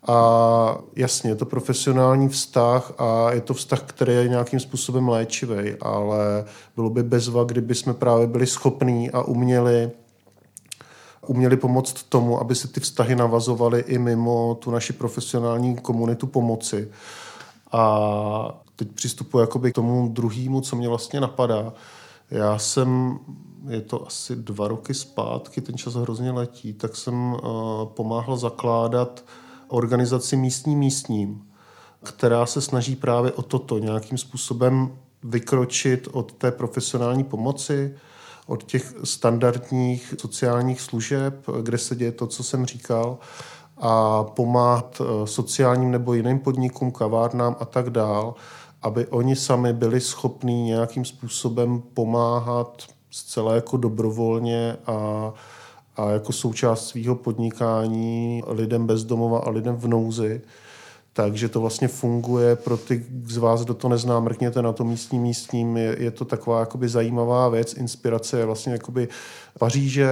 A jasně, je to profesionální vztah a je to vztah, který je nějakým způsobem léčivý, ale bylo by bezva, kdyby jsme právě byli schopní a uměli uměli pomoct tomu, aby se ty vztahy navazovaly i mimo tu naši profesionální komunitu pomoci. A teď přistupuji jakoby k tomu druhému, co mě vlastně napadá. Já jsem, je to asi dva roky zpátky, ten čas hrozně letí, tak jsem uh, pomáhal zakládat organizaci Místní místním, která se snaží právě o toto nějakým způsobem vykročit od té profesionální pomoci, od těch standardních sociálních služeb, kde se děje to, co jsem říkal, a pomáhat eh, sociálním nebo jiným podnikům, kavárnám a tak dál, aby oni sami byli schopní nějakým způsobem pomáhat zcela jako dobrovolně a, a jako součást svého podnikání lidem bezdomova a lidem v nouzi. Takže to vlastně funguje pro ty z vás, kdo to nezná, mrkněte na to místní místním. Je, je to taková jakoby zajímavá věc. Inspirace je vlastně jakoby Paříže,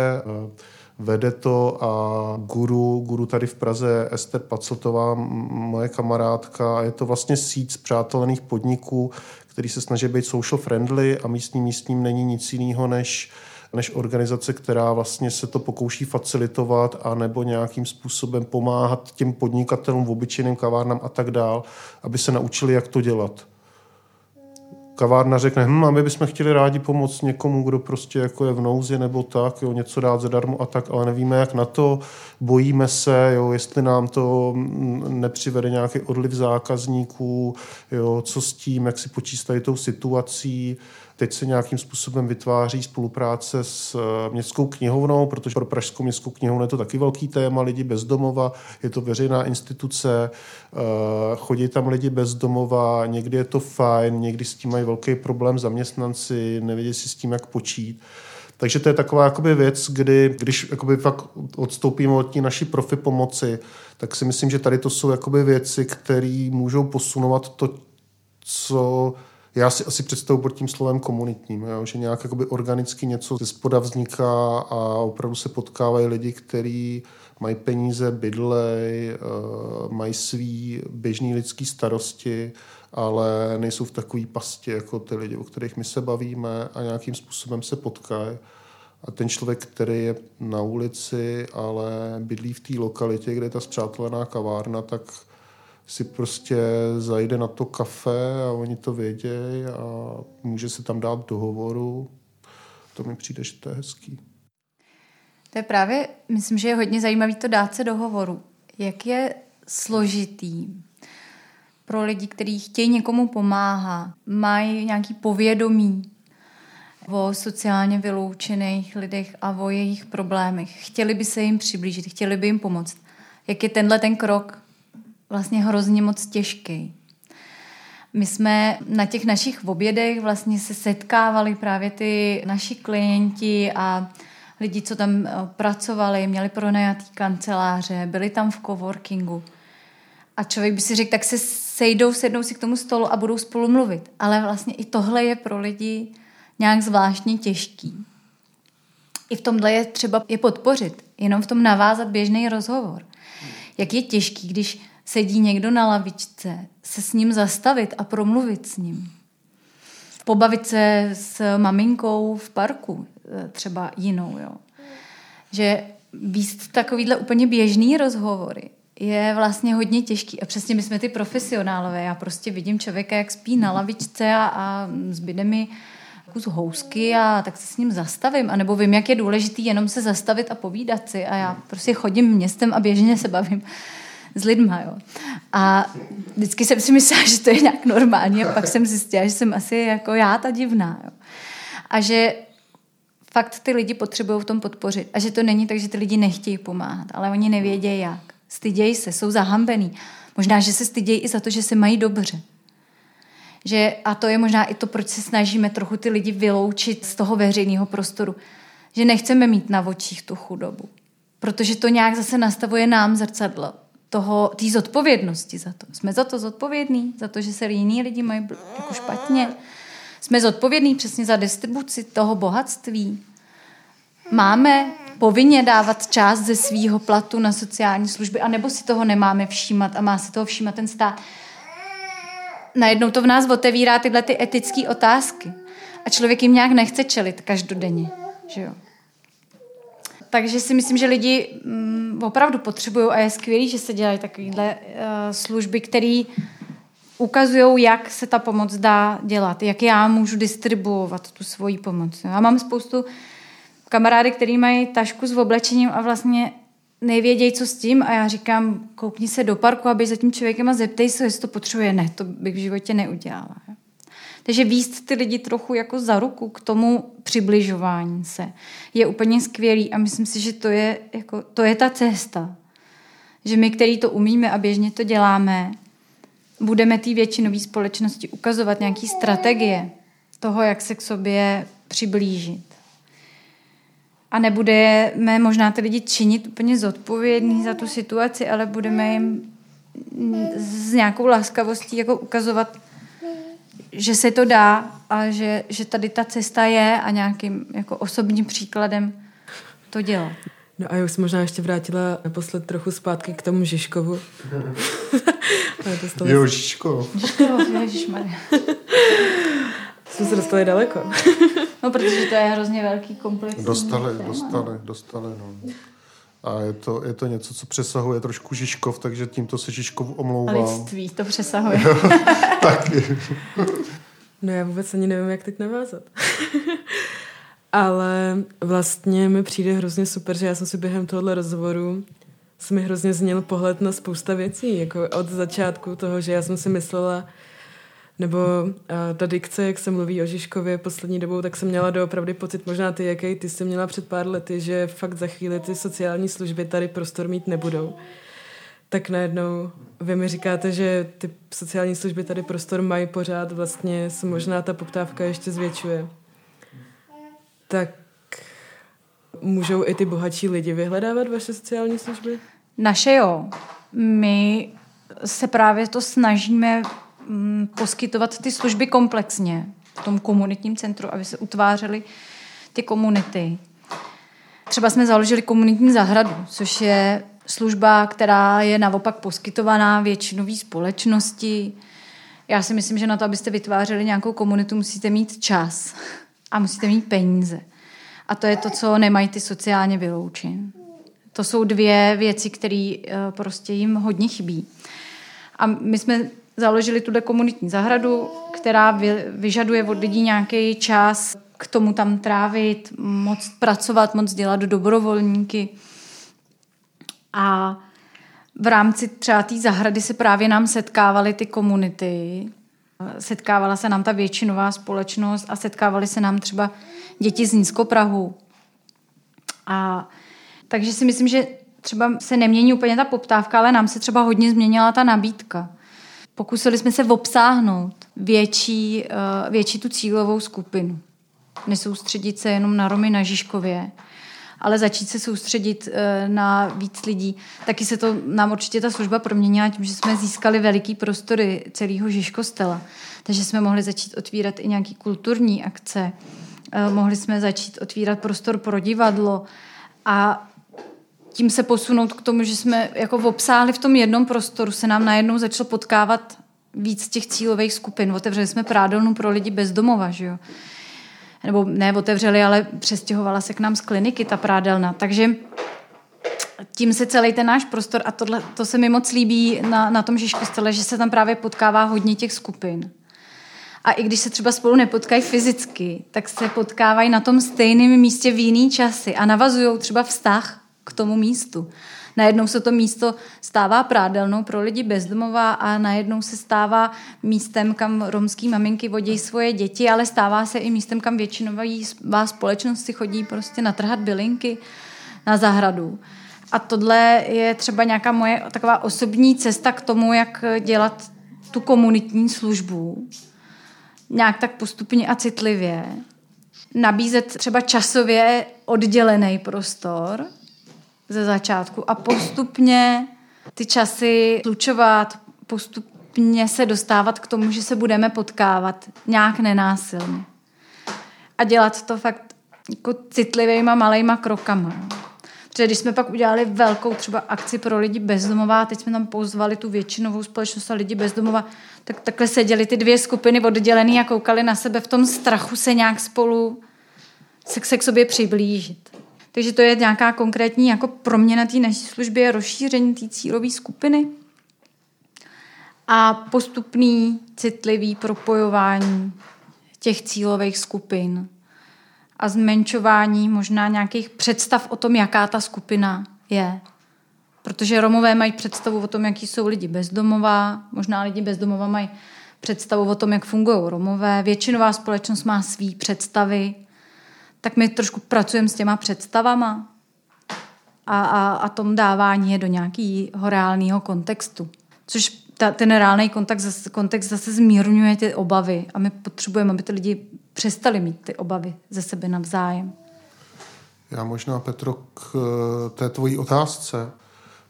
vede to a guru, guru tady v Praze Ester Pacltová, moje kamarádka. Je to vlastně síť zpřátelených podniků, který se snaží být social friendly a místní místním není nic jiného než než organizace, která vlastně se to pokouší facilitovat a nebo nějakým způsobem pomáhat těm podnikatelům, obyčejným kavárnám a tak dál, aby se naučili, jak to dělat kavárna řekne, hm, a my bychom chtěli rádi pomoct někomu, kdo prostě jako je v nouzi nebo tak, jo, něco dát zadarmo a tak, ale nevíme, jak na to, bojíme se, jo, jestli nám to mm, nepřivede nějaký odliv zákazníků, jo, co s tím, jak si počítají tou situací, Teď se nějakým způsobem vytváří spolupráce s eh, městskou knihovnou, protože pro Pražskou městskou knihovnu je to taky velký téma, lidi bezdomova, je to veřejná instituce, eh, chodí tam lidi bezdomova, někdy je to fajn, někdy s tím mají velký problém zaměstnanci, nevědí si s tím, jak počít. Takže to je taková jakoby věc, kdy, když jakoby fakt odstoupíme od tí naší profi pomoci, tak si myslím, že tady to jsou jakoby věci, které můžou posunovat to, co já si asi představu pod tím slovem komunitním, jo? že nějak jakoby organicky něco ze spoda vzniká a opravdu se potkávají lidi, kteří mají peníze, bydlej, eh, mají svý běžný lidský starosti, ale nejsou v takové pasti jako ty lidi, o kterých my se bavíme a nějakým způsobem se potkají. A ten člověk, který je na ulici, ale bydlí v té lokalitě, kde je ta zpřátelená kavárna, tak si prostě zajde na to kafe a oni to vědějí a může se tam dát dohovoru. To mi přijde, že to je hezký. To je právě, myslím, že je hodně zajímavý to dát se dohovoru. Jak je složitý pro lidi, kteří chtějí někomu pomáhat, mají nějaký povědomí o sociálně vyloučených lidech a o jejich problémech. Chtěli by se jim přiblížit, chtěli by jim pomoct. Jak je tenhle ten krok vlastně hrozně moc těžký. My jsme na těch našich obědech vlastně se setkávali právě ty naši klienti a lidi, co tam eh, pracovali, měli pronajatý kanceláře, byli tam v coworkingu. A člověk by si řekl, tak se sejdou, sednou si k tomu stolu a budou spolu mluvit. Ale vlastně i tohle je pro lidi nějak zvláštně těžký. I v tomhle je třeba je podpořit, jenom v tom navázat běžný rozhovor. Jak je těžký, když sedí někdo na lavičce, se s ním zastavit a promluvit s ním. Pobavit se s maminkou v parku, eh, třeba jinou. Jo. Že víc takovýhle úplně běžný rozhovory je vlastně hodně těžký. A přesně my jsme ty profesionálové. Já prostě vidím člověka, jak spí na lavičce a, a zbyde mi kus housky a tak se s ním zastavím. A nebo vím, jak je důležitý jenom se zastavit a povídat si. A já prostě chodím městem a běžně se bavím s lidma, jo. A vždycky jsem si myslela, že to je nějak normální a pak jsem zjistila, že jsem asi jako já ta divná, jo. A že fakt ty lidi potřebují v tom podpořit. A že to není tak, že ty lidi nechtějí pomáhat, ale oni nevědějí jak. Stydějí se, jsou zahambený. Možná, že se stydějí i za to, že se mají dobře. Že, a to je možná i to, proč se snažíme trochu ty lidi vyloučit z toho veřejného prostoru. Že nechceme mít na očích tu chudobu. Protože to nějak zase nastavuje nám zrcadlo toho, té zodpovědnosti za to. Jsme za to zodpovědní, za to, že se jiní lidi mají jako špatně. Jsme zodpovědní přesně za distribuci toho bohatství. Máme povinně dávat část ze svého platu na sociální služby, anebo si toho nemáme všímat a má si toho všímat ten stát. Najednou to v nás otevírá tyhle ty etické otázky. A člověk jim nějak nechce čelit každodenně. Že jo? Takže si myslím, že lidi mm, opravdu potřebují a je skvělé, že se dělají takovéhle uh, služby, které ukazují, jak se ta pomoc dá dělat, jak já můžu distribuovat tu svoji pomoc. Já mám spoustu kamarády, který mají tašku s oblečením a vlastně nevědějí, co s tím a já říkám, koukni se do parku, aby za tím člověkem a zeptej se, jestli to potřebuje. Ne, to bych v životě neudělala. Takže výst ty lidi trochu jako za ruku k tomu přibližování se je úplně skvělý a myslím si, že to je, jako, to je ta cesta. že my, který to umíme a běžně to děláme, budeme té většinové společnosti ukazovat nějaký strategie toho, jak se k sobě přiblížit. A nebudeme možná ty lidi činit úplně zodpovědný za tu situaci, ale budeme jim s nějakou laskavostí jako ukazovat, že se to dá a že, že tady ta cesta je a nějakým jako osobním příkladem to dělat. No a já už jsem možná ještě vrátila naposled trochu zpátky k tomu Žižkovu. to jo, Žižko. Žižko, ježišmarja. Jsme se dostali daleko. no, protože to je hrozně velký komplex. Dostali, dostali, dostali, no. A je to, je to něco, co přesahuje trošku Žižkov, takže tímto se Žižkov omlouvám. Lidství to přesahuje. Taky. no já vůbec ani nevím, jak teď navázat. Ale vlastně mi přijde hrozně super, že já jsem si během tohohle rozhovoru se mi hrozně zněl pohled na spousta věcí, jako od začátku toho, že já jsem si myslela, nebo uh, ta dikce, jak se mluví o Žižkově poslední dobou, tak jsem měla doopravdy pocit, možná ty, jaký ty jsi měla před pár lety, že fakt za chvíli ty sociální služby tady prostor mít nebudou. Tak najednou vy mi říkáte, že ty sociální služby tady prostor mají pořád, vlastně se možná ta poptávka ještě zvětšuje tak můžou i ty bohatší lidi vyhledávat vaše sociální služby? Naše jo. My se právě to snažíme poskytovat ty služby komplexně v tom komunitním centru, aby se utvářely ty komunity. Třeba jsme založili komunitní zahradu, což je služba, která je naopak poskytovaná většinové společnosti. Já si myslím, že na to, abyste vytvářeli nějakou komunitu, musíte mít čas a musíte mít peníze. A to je to, co nemají ty sociálně vyloučení. To jsou dvě věci, které eh, prostě jim hodně chybí. A my jsme založili tuhle komunitní zahradu, která vyžaduje od lidí nějaký čas k tomu tam trávit, moc pracovat, moc dělat dobrovolníky. A v rámci třeba té zahrady se právě nám setkávaly ty komunity, Setkávala se nám ta většinová společnost a setkávali se nám třeba děti z Nízkoprahu. A takže si myslím, že třeba se nemění úplně ta poptávka, ale nám se třeba hodně změnila ta nabídka. Pokusili jsme se obsáhnout větší, eh, větší tu cílovou skupinu. Nesoustředit se jenom na Romy na Žižkově, ale začít se soustředit eh, na víc lidí. Taky se to nám určitě ta služba proměnila tím, že jsme získali veliký prostory celého Žižkostela. Takže jsme mohli začít otvírat i nějaký kulturní akce, eh, mohli jsme začít otvírat prostor pro divadlo a tím se posunout k tomu, že jsme jako obsáhli v tom jednom prostoru, se nám najednou začalo potkávat víc těch cílových skupin. Otevřeli jsme prádelnu pro lidi bez domova, že jo nebo ne otevřeli, ale přestěhovala se k nám z kliniky ta prádelna. Takže tím se celý ten náš prostor, a tohle, to se mi moc líbí na, na tom Žižkostele, že se tam právě potkává hodně těch skupin. A i když se třeba spolu nepotkají fyzicky, tak se potkávají na tom stejném místě v jiný časy a navazují třeba vztah k tomu místu najednou se to místo stává prádelnou pro lidi bezdomová a najednou se stává místem, kam romský maminky vodí svoje děti, ale stává se i místem, kam většinová společnost si chodí prostě natrhat bylinky na zahradu. A tohle je třeba nějaká moje taková osobní cesta k tomu, jak dělat tu komunitní službu. Nějak tak postupně a citlivě. Nabízet třeba časově oddělený prostor, ze začátku a postupně ty časy slučovat, postupně se dostávat k tomu, že se budeme potkávat nějak nenásilně. A dělat to fakt jako citlivýma malejma krokama. Protože když jsme pak udělali velkou třeba akci pro lidi bezdomová, teď jsme tam pozvali tu většinovou společnost a lidi bezdomova, tak takhle seděli ty dvě skupiny oddělené a koukali na sebe v tom strachu se nějak spolu se k sobě přiblížit. Takže to je nějaká konkrétní jako proměna té naší služby, rozšíření té cílové skupiny a postupný citlivý propojování těch cílových skupin a zmenšování možná nějakých představ o tom, jaká ta skupina je. Protože Romové mají představu o tom, jaký jsou lidi bezdomová, možná lidi bezdomova mají představu o tom, jak fungují Romové. Většinová společnost má své představy tak my trošku pracujeme s těma představama. a, a, a tom dávání je do nějakého reálného kontextu. Což ta, ten reálný kontext zase, kontext zase zmírňuje ty obavy a my potřebujeme, aby ty lidi přestali mít ty obavy ze sebe navzájem. Já možná, Petro, k eh, té tvojí otázce.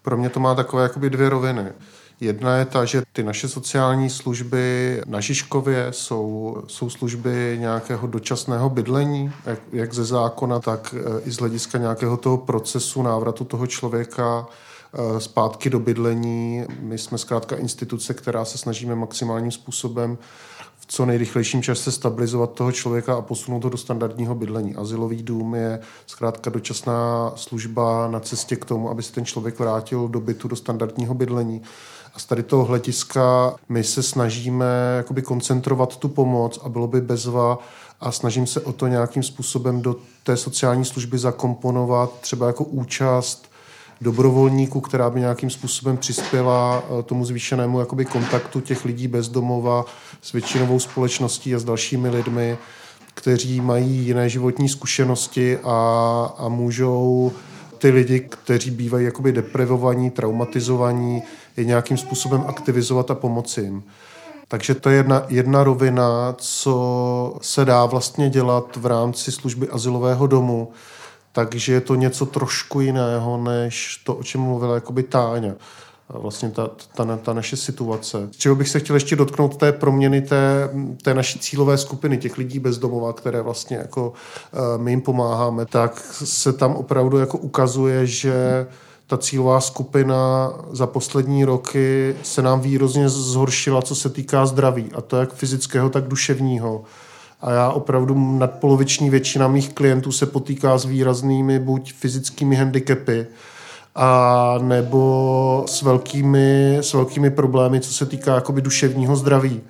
Pro mě to má takové jakoby dvě roviny. Jedna je ta, že ty naše sociální služby na Žižkově jsou, jsou služby nějakého dočasného bydlení, jak, jak ze zákona, tak eh, i z hlediska nějakého toho procesu návratu toho člověka eh, zpátky do bydlení. My jsme zkrátka instituce, která se snažíme maximálním způsobem v co nejrychlejším čase stabilizovat toho člověka a posunout ho do standardního bydlení. Azylový dům je zkrátka dočasná služba na cestě k tomu, aby se ten člověk vrátil do bytu, do standardního bydlení. A z tady toho hlediska my se snažíme jakoby koncentrovat tu pomoc a bylo by bezva a snažím se o to nějakým způsobem do té sociální služby zakomponovat třeba jako účast dobrovolníků, která by nějakým způsobem přispěla eh, tomu zvýšenému jakoby kontaktu těch lidí bez domova s většinovou společností a s dalšími lidmi, kteří mají jiné životní zkušenosti a, a můžou ty lidi, kteří bývají jakoby deprivovaní, traumatizovaní, je nějakým způsobem aktivizovat a pomoci jim. Takže to je jedna, jedna rovina, co se dá vlastně dělat v rámci služby asilového domu, takže je to něco trošku jiného, než to, o čem mluvila jakoby Táňa. Vlastně ta, ta, ta naše situace. Z čeho bych se chtěl ještě dotknout té proměny té, té naší cílové skupiny, těch lidí bezdomova, které vlastně jako uh, my jim pomáháme, tak se tam opravdu jako ukazuje, že ta cílová skupina za poslední roky se nám výrozně zhoršila, co se týká zdraví, a to jak fyzického, tak duševního a já opravdu nadpoloviční většina mých klientů se potýká s výraznými buď fyzickými handicapy, a nebo s velkými, s velkými problémy, co se týká jakoby duševního zdraví.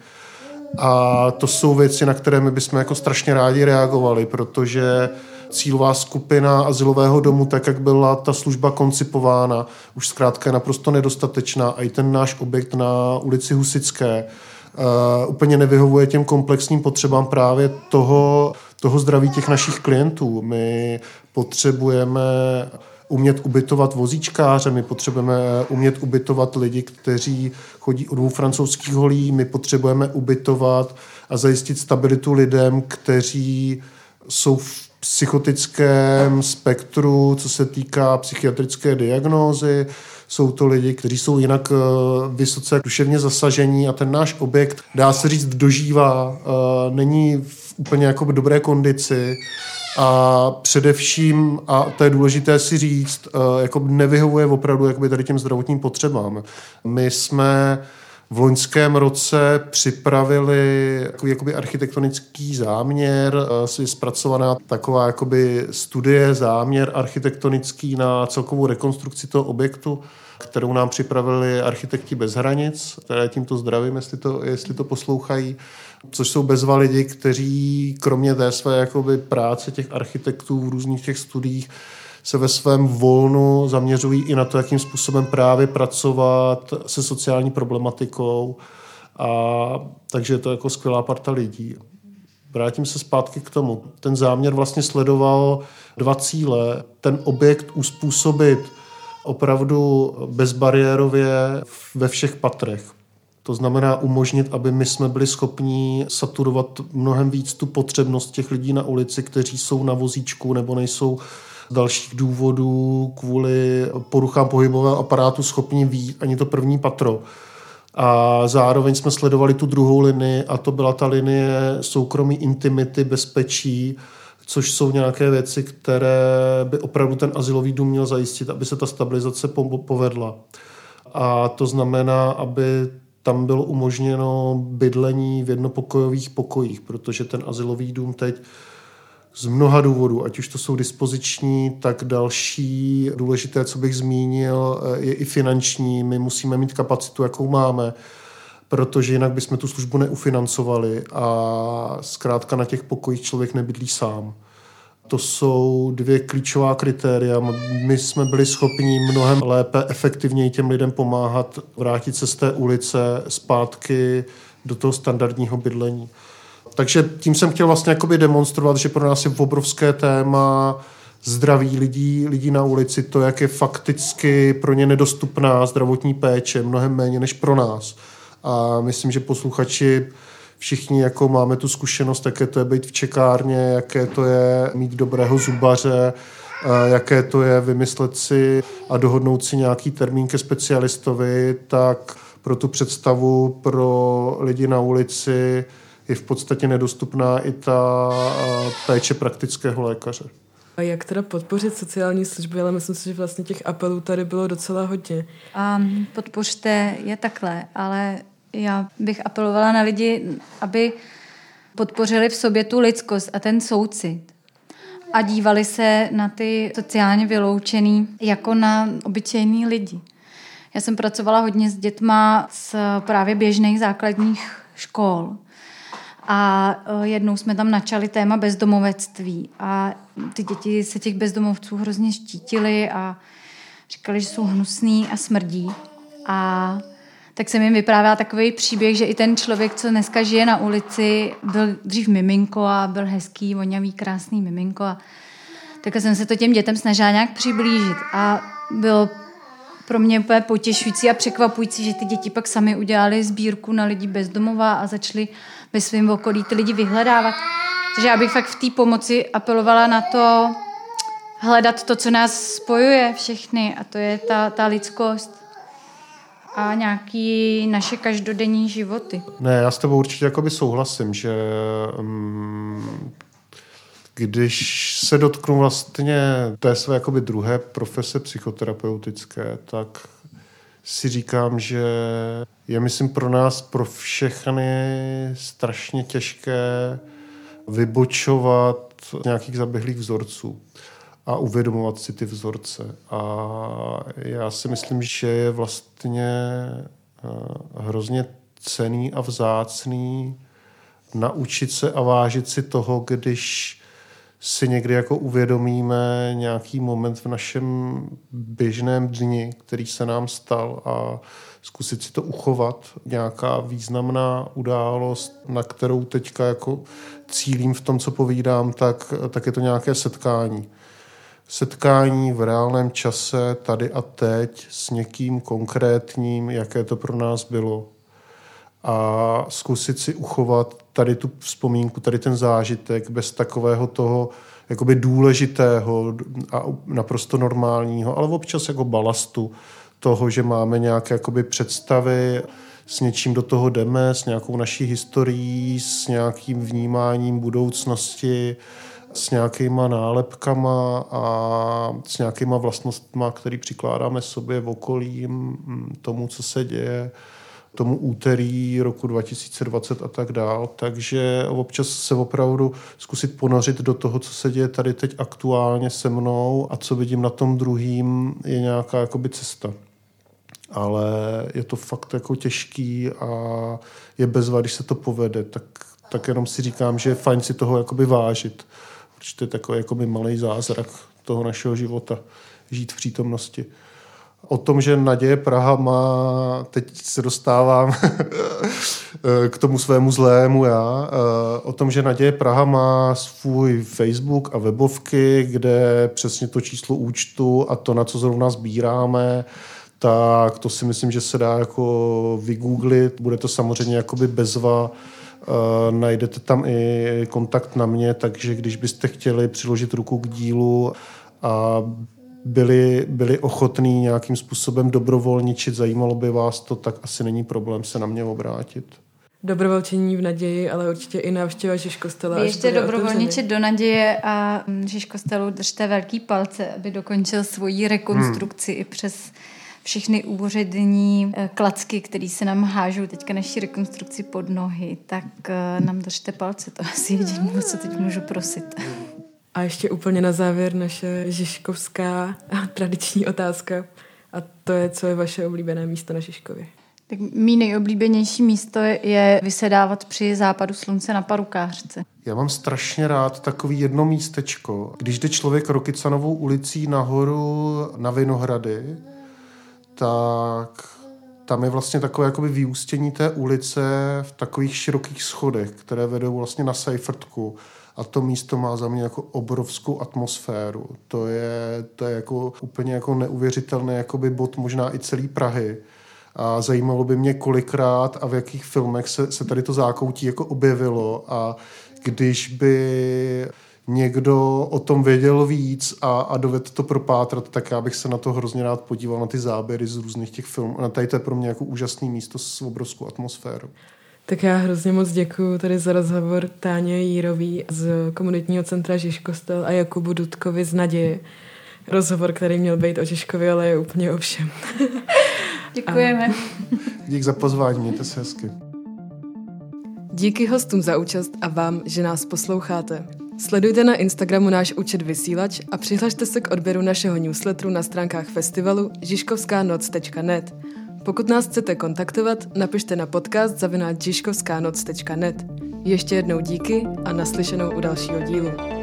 A to jsou věci, na které my bychom jako strašně rádi reagovali, protože cílová skupina asilového domu, tak jak byla ta služba koncipována, už zkrátka je naprosto nedostatečná. A i ten náš objekt na ulici Husické uh, úplně nevyhovuje těm komplexním potřebám právě toho, toho zdraví těch našich klientů. My potřebujeme umět ubytovat vozíčkáře, my potřebujeme umět ubytovat lidi, kteří chodí od dvou francouzských holí, my potřebujeme ubytovat a zajistit stabilitu lidem, kteří jsou v psychotickém spektru, co se týká psychiatrické diagnózy, jsou to lidi, kteří jsou jinak eh, vysoce duševně zasažení a ten náš objekt, dá se říct, dožívá, eh, není v úplně jako dobré kondici a především, a to je důležité si říct, eh, jako nevyhovuje opravdu jakoby tady těm zdravotním potřebám. My jsme v loňském roce připravili jakoby, jakoby architektonický záměr, je zpracovaná taková jakoby studie, záměr architektonický na celkovou rekonstrukci toho objektu, kterou nám připravili architekti bez hranic, které tímto zdravím, jestli to, jestli to poslouchají, což jsou bezva lidi, kteří kromě té své jakoby, práce těch architektů v různých těch studiích se ve svém volnu zaměřují i na to, jakým způsobem právě pracovat se sociální problematikou. A, takže je to jako skvělá parta lidí. Vrátím se zpátky k tomu. Ten záměr vlastně sledoval dva cíle. Ten objekt uspůsobit opravdu bezbariérově ve všech patrech. To znamená umožnit, aby my jsme byli schopni saturovat mnohem víc tu potřebnost těch lidí na ulici, kteří jsou na vozíčku nebo nejsou dalších důvodů kvůli poruchám pohybového aparátu schopni vít ani to první patro. A zároveň jsme sledovali tu druhou linii a to byla ta linie soukromí, intimity, bezpečí, což jsou nějaké věci, které by opravdu ten asilový dům měl zajistit, aby se ta stabilizace povedla. A to znamená, aby tam bylo umožněno bydlení v jednopokojových pokojích, protože ten asilový dům teď z mnoha důvodů, ať už to jsou dispoziční, tak další důležité, co bych zmínil, je i finanční. My musíme mít kapacitu, jakou máme, protože jinak bychom tu službu neufinancovali a zkrátka na těch pokojích člověk nebydlí sám. To jsou dvě klíčová kritéria. My jsme byli schopni mnohem lépe, efektivněji těm lidem pomáhat vrátit se z té ulice zpátky do toho standardního bydlení. Takže tím jsem chtěl vlastně jakoby demonstrovat, že pro nás je obrovské téma zdraví lidí, lidí na ulici, to, jak je fakticky pro ně nedostupná zdravotní péče, mnohem méně než pro nás. A myslím, že posluchači všichni jako máme tu zkušenost, jaké to je být v čekárně, jaké to je mít dobrého zubaře, jaké to je vymyslet si a dohodnout si nějaký termín ke specialistovi, tak pro tu představu pro lidi na ulici je v podstatě nedostupná i ta péče praktického lékaře. A jak teda podpořit sociální služby, ale myslím si, že vlastně těch apelů tady bylo docela hodně. Um, podpořte je takhle, ale já bych apelovala na lidi, aby podpořili v sobě tu lidskost a ten soucit. A dívali se na ty sociálně vyloučený jako na obyčejný lidi. Já jsem pracovala hodně s dětma z právě běžných základních škol. A e, jednou jsme tam načali téma bezdomovectví a ty děti se těch bezdomovců hrozně štítili a říkali, že jsou hnusný a smrdí. A tak jsem jim vyprávěla takový příběh, že i ten člověk, co dneska žije na ulici, byl dřív miminko a byl hezký, vonavý, krásný miminko. A tak jsem se to těm dětem snažila nějak přiblížit. A bylo pro mě úplně potěšující a překvapující, že ty děti pak sami udělali sbírku na lidi bezdomová a začali ve svém okolí ty lidi vyhledávat. Takže já bych fakt v té pomoci apelovala na to hledat to, co nás spojuje všechny a to je ta, ta lidskost a nějaký naše každodenní životy. Ne, já s tebou určitě souhlasím, že um, když se dotknu vlastně té své jakoby druhé profese psychoterapeutické, tak si říkám, že je, myslím, pro nás, pro všechny strašně těžké vybočovat nějakých zaběhlých vzorců a uvědomovat si ty vzorce. A já si myslím, že je vlastně eh, hrozně cený a vzácný naučit se a vážit si toho, když si někdy jako uvědomíme nějaký moment v našem běžném dni, který se nám stal a zkusit si to uchovat. Nějaká významná událost, na kterou teďka jako cílím v tom, co povídám, tak, tak je to nějaké setkání. Setkání v reálném čase, tady a teď, s někým konkrétním, jaké to pro nás bylo a zkusit si uchovat tady tu vzpomínku, tady ten zážitek bez takového toho jakoby důležitého a naprosto normálního, ale občas jako balastu toho, že máme nějaké jakoby představy, s něčím do toho jdeme, s nějakou naší historií, s nějakým vnímáním budoucnosti, s nějakýma nálepkama a s nějakýma vlastnostma, které přikládáme sobě v okolí, tomu, co se děje tomu úterý roku 2020 a tak dál. Takže občas se opravdu zkusit ponořit do toho, co se děje tady teď aktuálně se mnou a co vidím na tom druhým, je nějaká jakoby cesta. Ale je to fakt jako těžký a je bezva, když se to povede, tak, tak jenom si říkám, že je fajn si toho jakoby vážit. Protože to je takový malý zázrak toho našeho života, žít v přítomnosti o tom, že Naděje Praha má, teď se dostávám k tomu svému zlému já, eh, o tom, že Naděje Praha má svůj Facebook a webovky, kde přesně to číslo účtu a to, na co zrovna sbíráme, tak to si myslím, že se dá jako vygooglit. Bude to samozřejmě jakoby bezva, Uh, najdete tam i kontakt na mě, takže když byste chtěli přiložit ruku k dílu a byli, byli ochotní nějakým způsobem dobrovolničit, zajímalo by vás to, tak asi není problém se na mě obrátit. Dobrovolčení v naději, ale určitě i návštěva Žižkostela. Vy ještě dobrovolničit do naděje a Žižkostelu držte velký palce, aby dokončil svoji rekonstrukci hmm. i přes všechny úřední eh, klacky, které se nám hážou teďka naší rekonstrukci pod nohy, tak eh, nám držte palce. To asi jediné, co teď můžu prosit. A ještě úplně na závěr naše žižkovská tradiční otázka. A to je, co je vaše oblíbené místo na Žižkově? Tak mý nejoblíbenější místo je vysedávat při západu slunce na parukářce. Já mám strašně rád takový jedno místečko. Když jde člověk Rokycanovou ulicí nahoru na Vinohrady, tak tam je vlastně takové jakoby vyústění té ulice v takových širokých schodech, které vedou vlastně na Seifertku a to místo má za mě jako obrovskou atmosféru. To je, to je jako úplně jako neuvěřitelný jakoby bod možná i celý Prahy. A zajímalo by mě kolikrát a v jakých filmech se, se tady to zákoutí jako objevilo a když by někdo o tom věděl víc a, a dovedl to propátrat, tak já bych se na to hrozně rád podíval, na ty záběry z různých těch filmů. A tady to je pro mě jako úžasné místo s obrovskou atmosférou. Tak já hrozně moc děkuji tady za rozhovor Táně Jírový z komunitního centra Žižkostel a Jakubu Dudkovi z Naděje. Rozhovor, který měl být o Žižkově, ale je úplně o všem. Děkujeme. Dík za pozvání, mějte se hezky. Díky hostům za účast a vám, že nás posloucháte. Sledujte na Instagramu náš účet Vysílač a přihlašte se k odběru našeho newsletteru na stránkách festivalu žižkovskanoc.net. Pokud nás chcete kontaktovat, napište na podcast zavináč Ještě jednou díky a naslyšenou u dalšího dílu.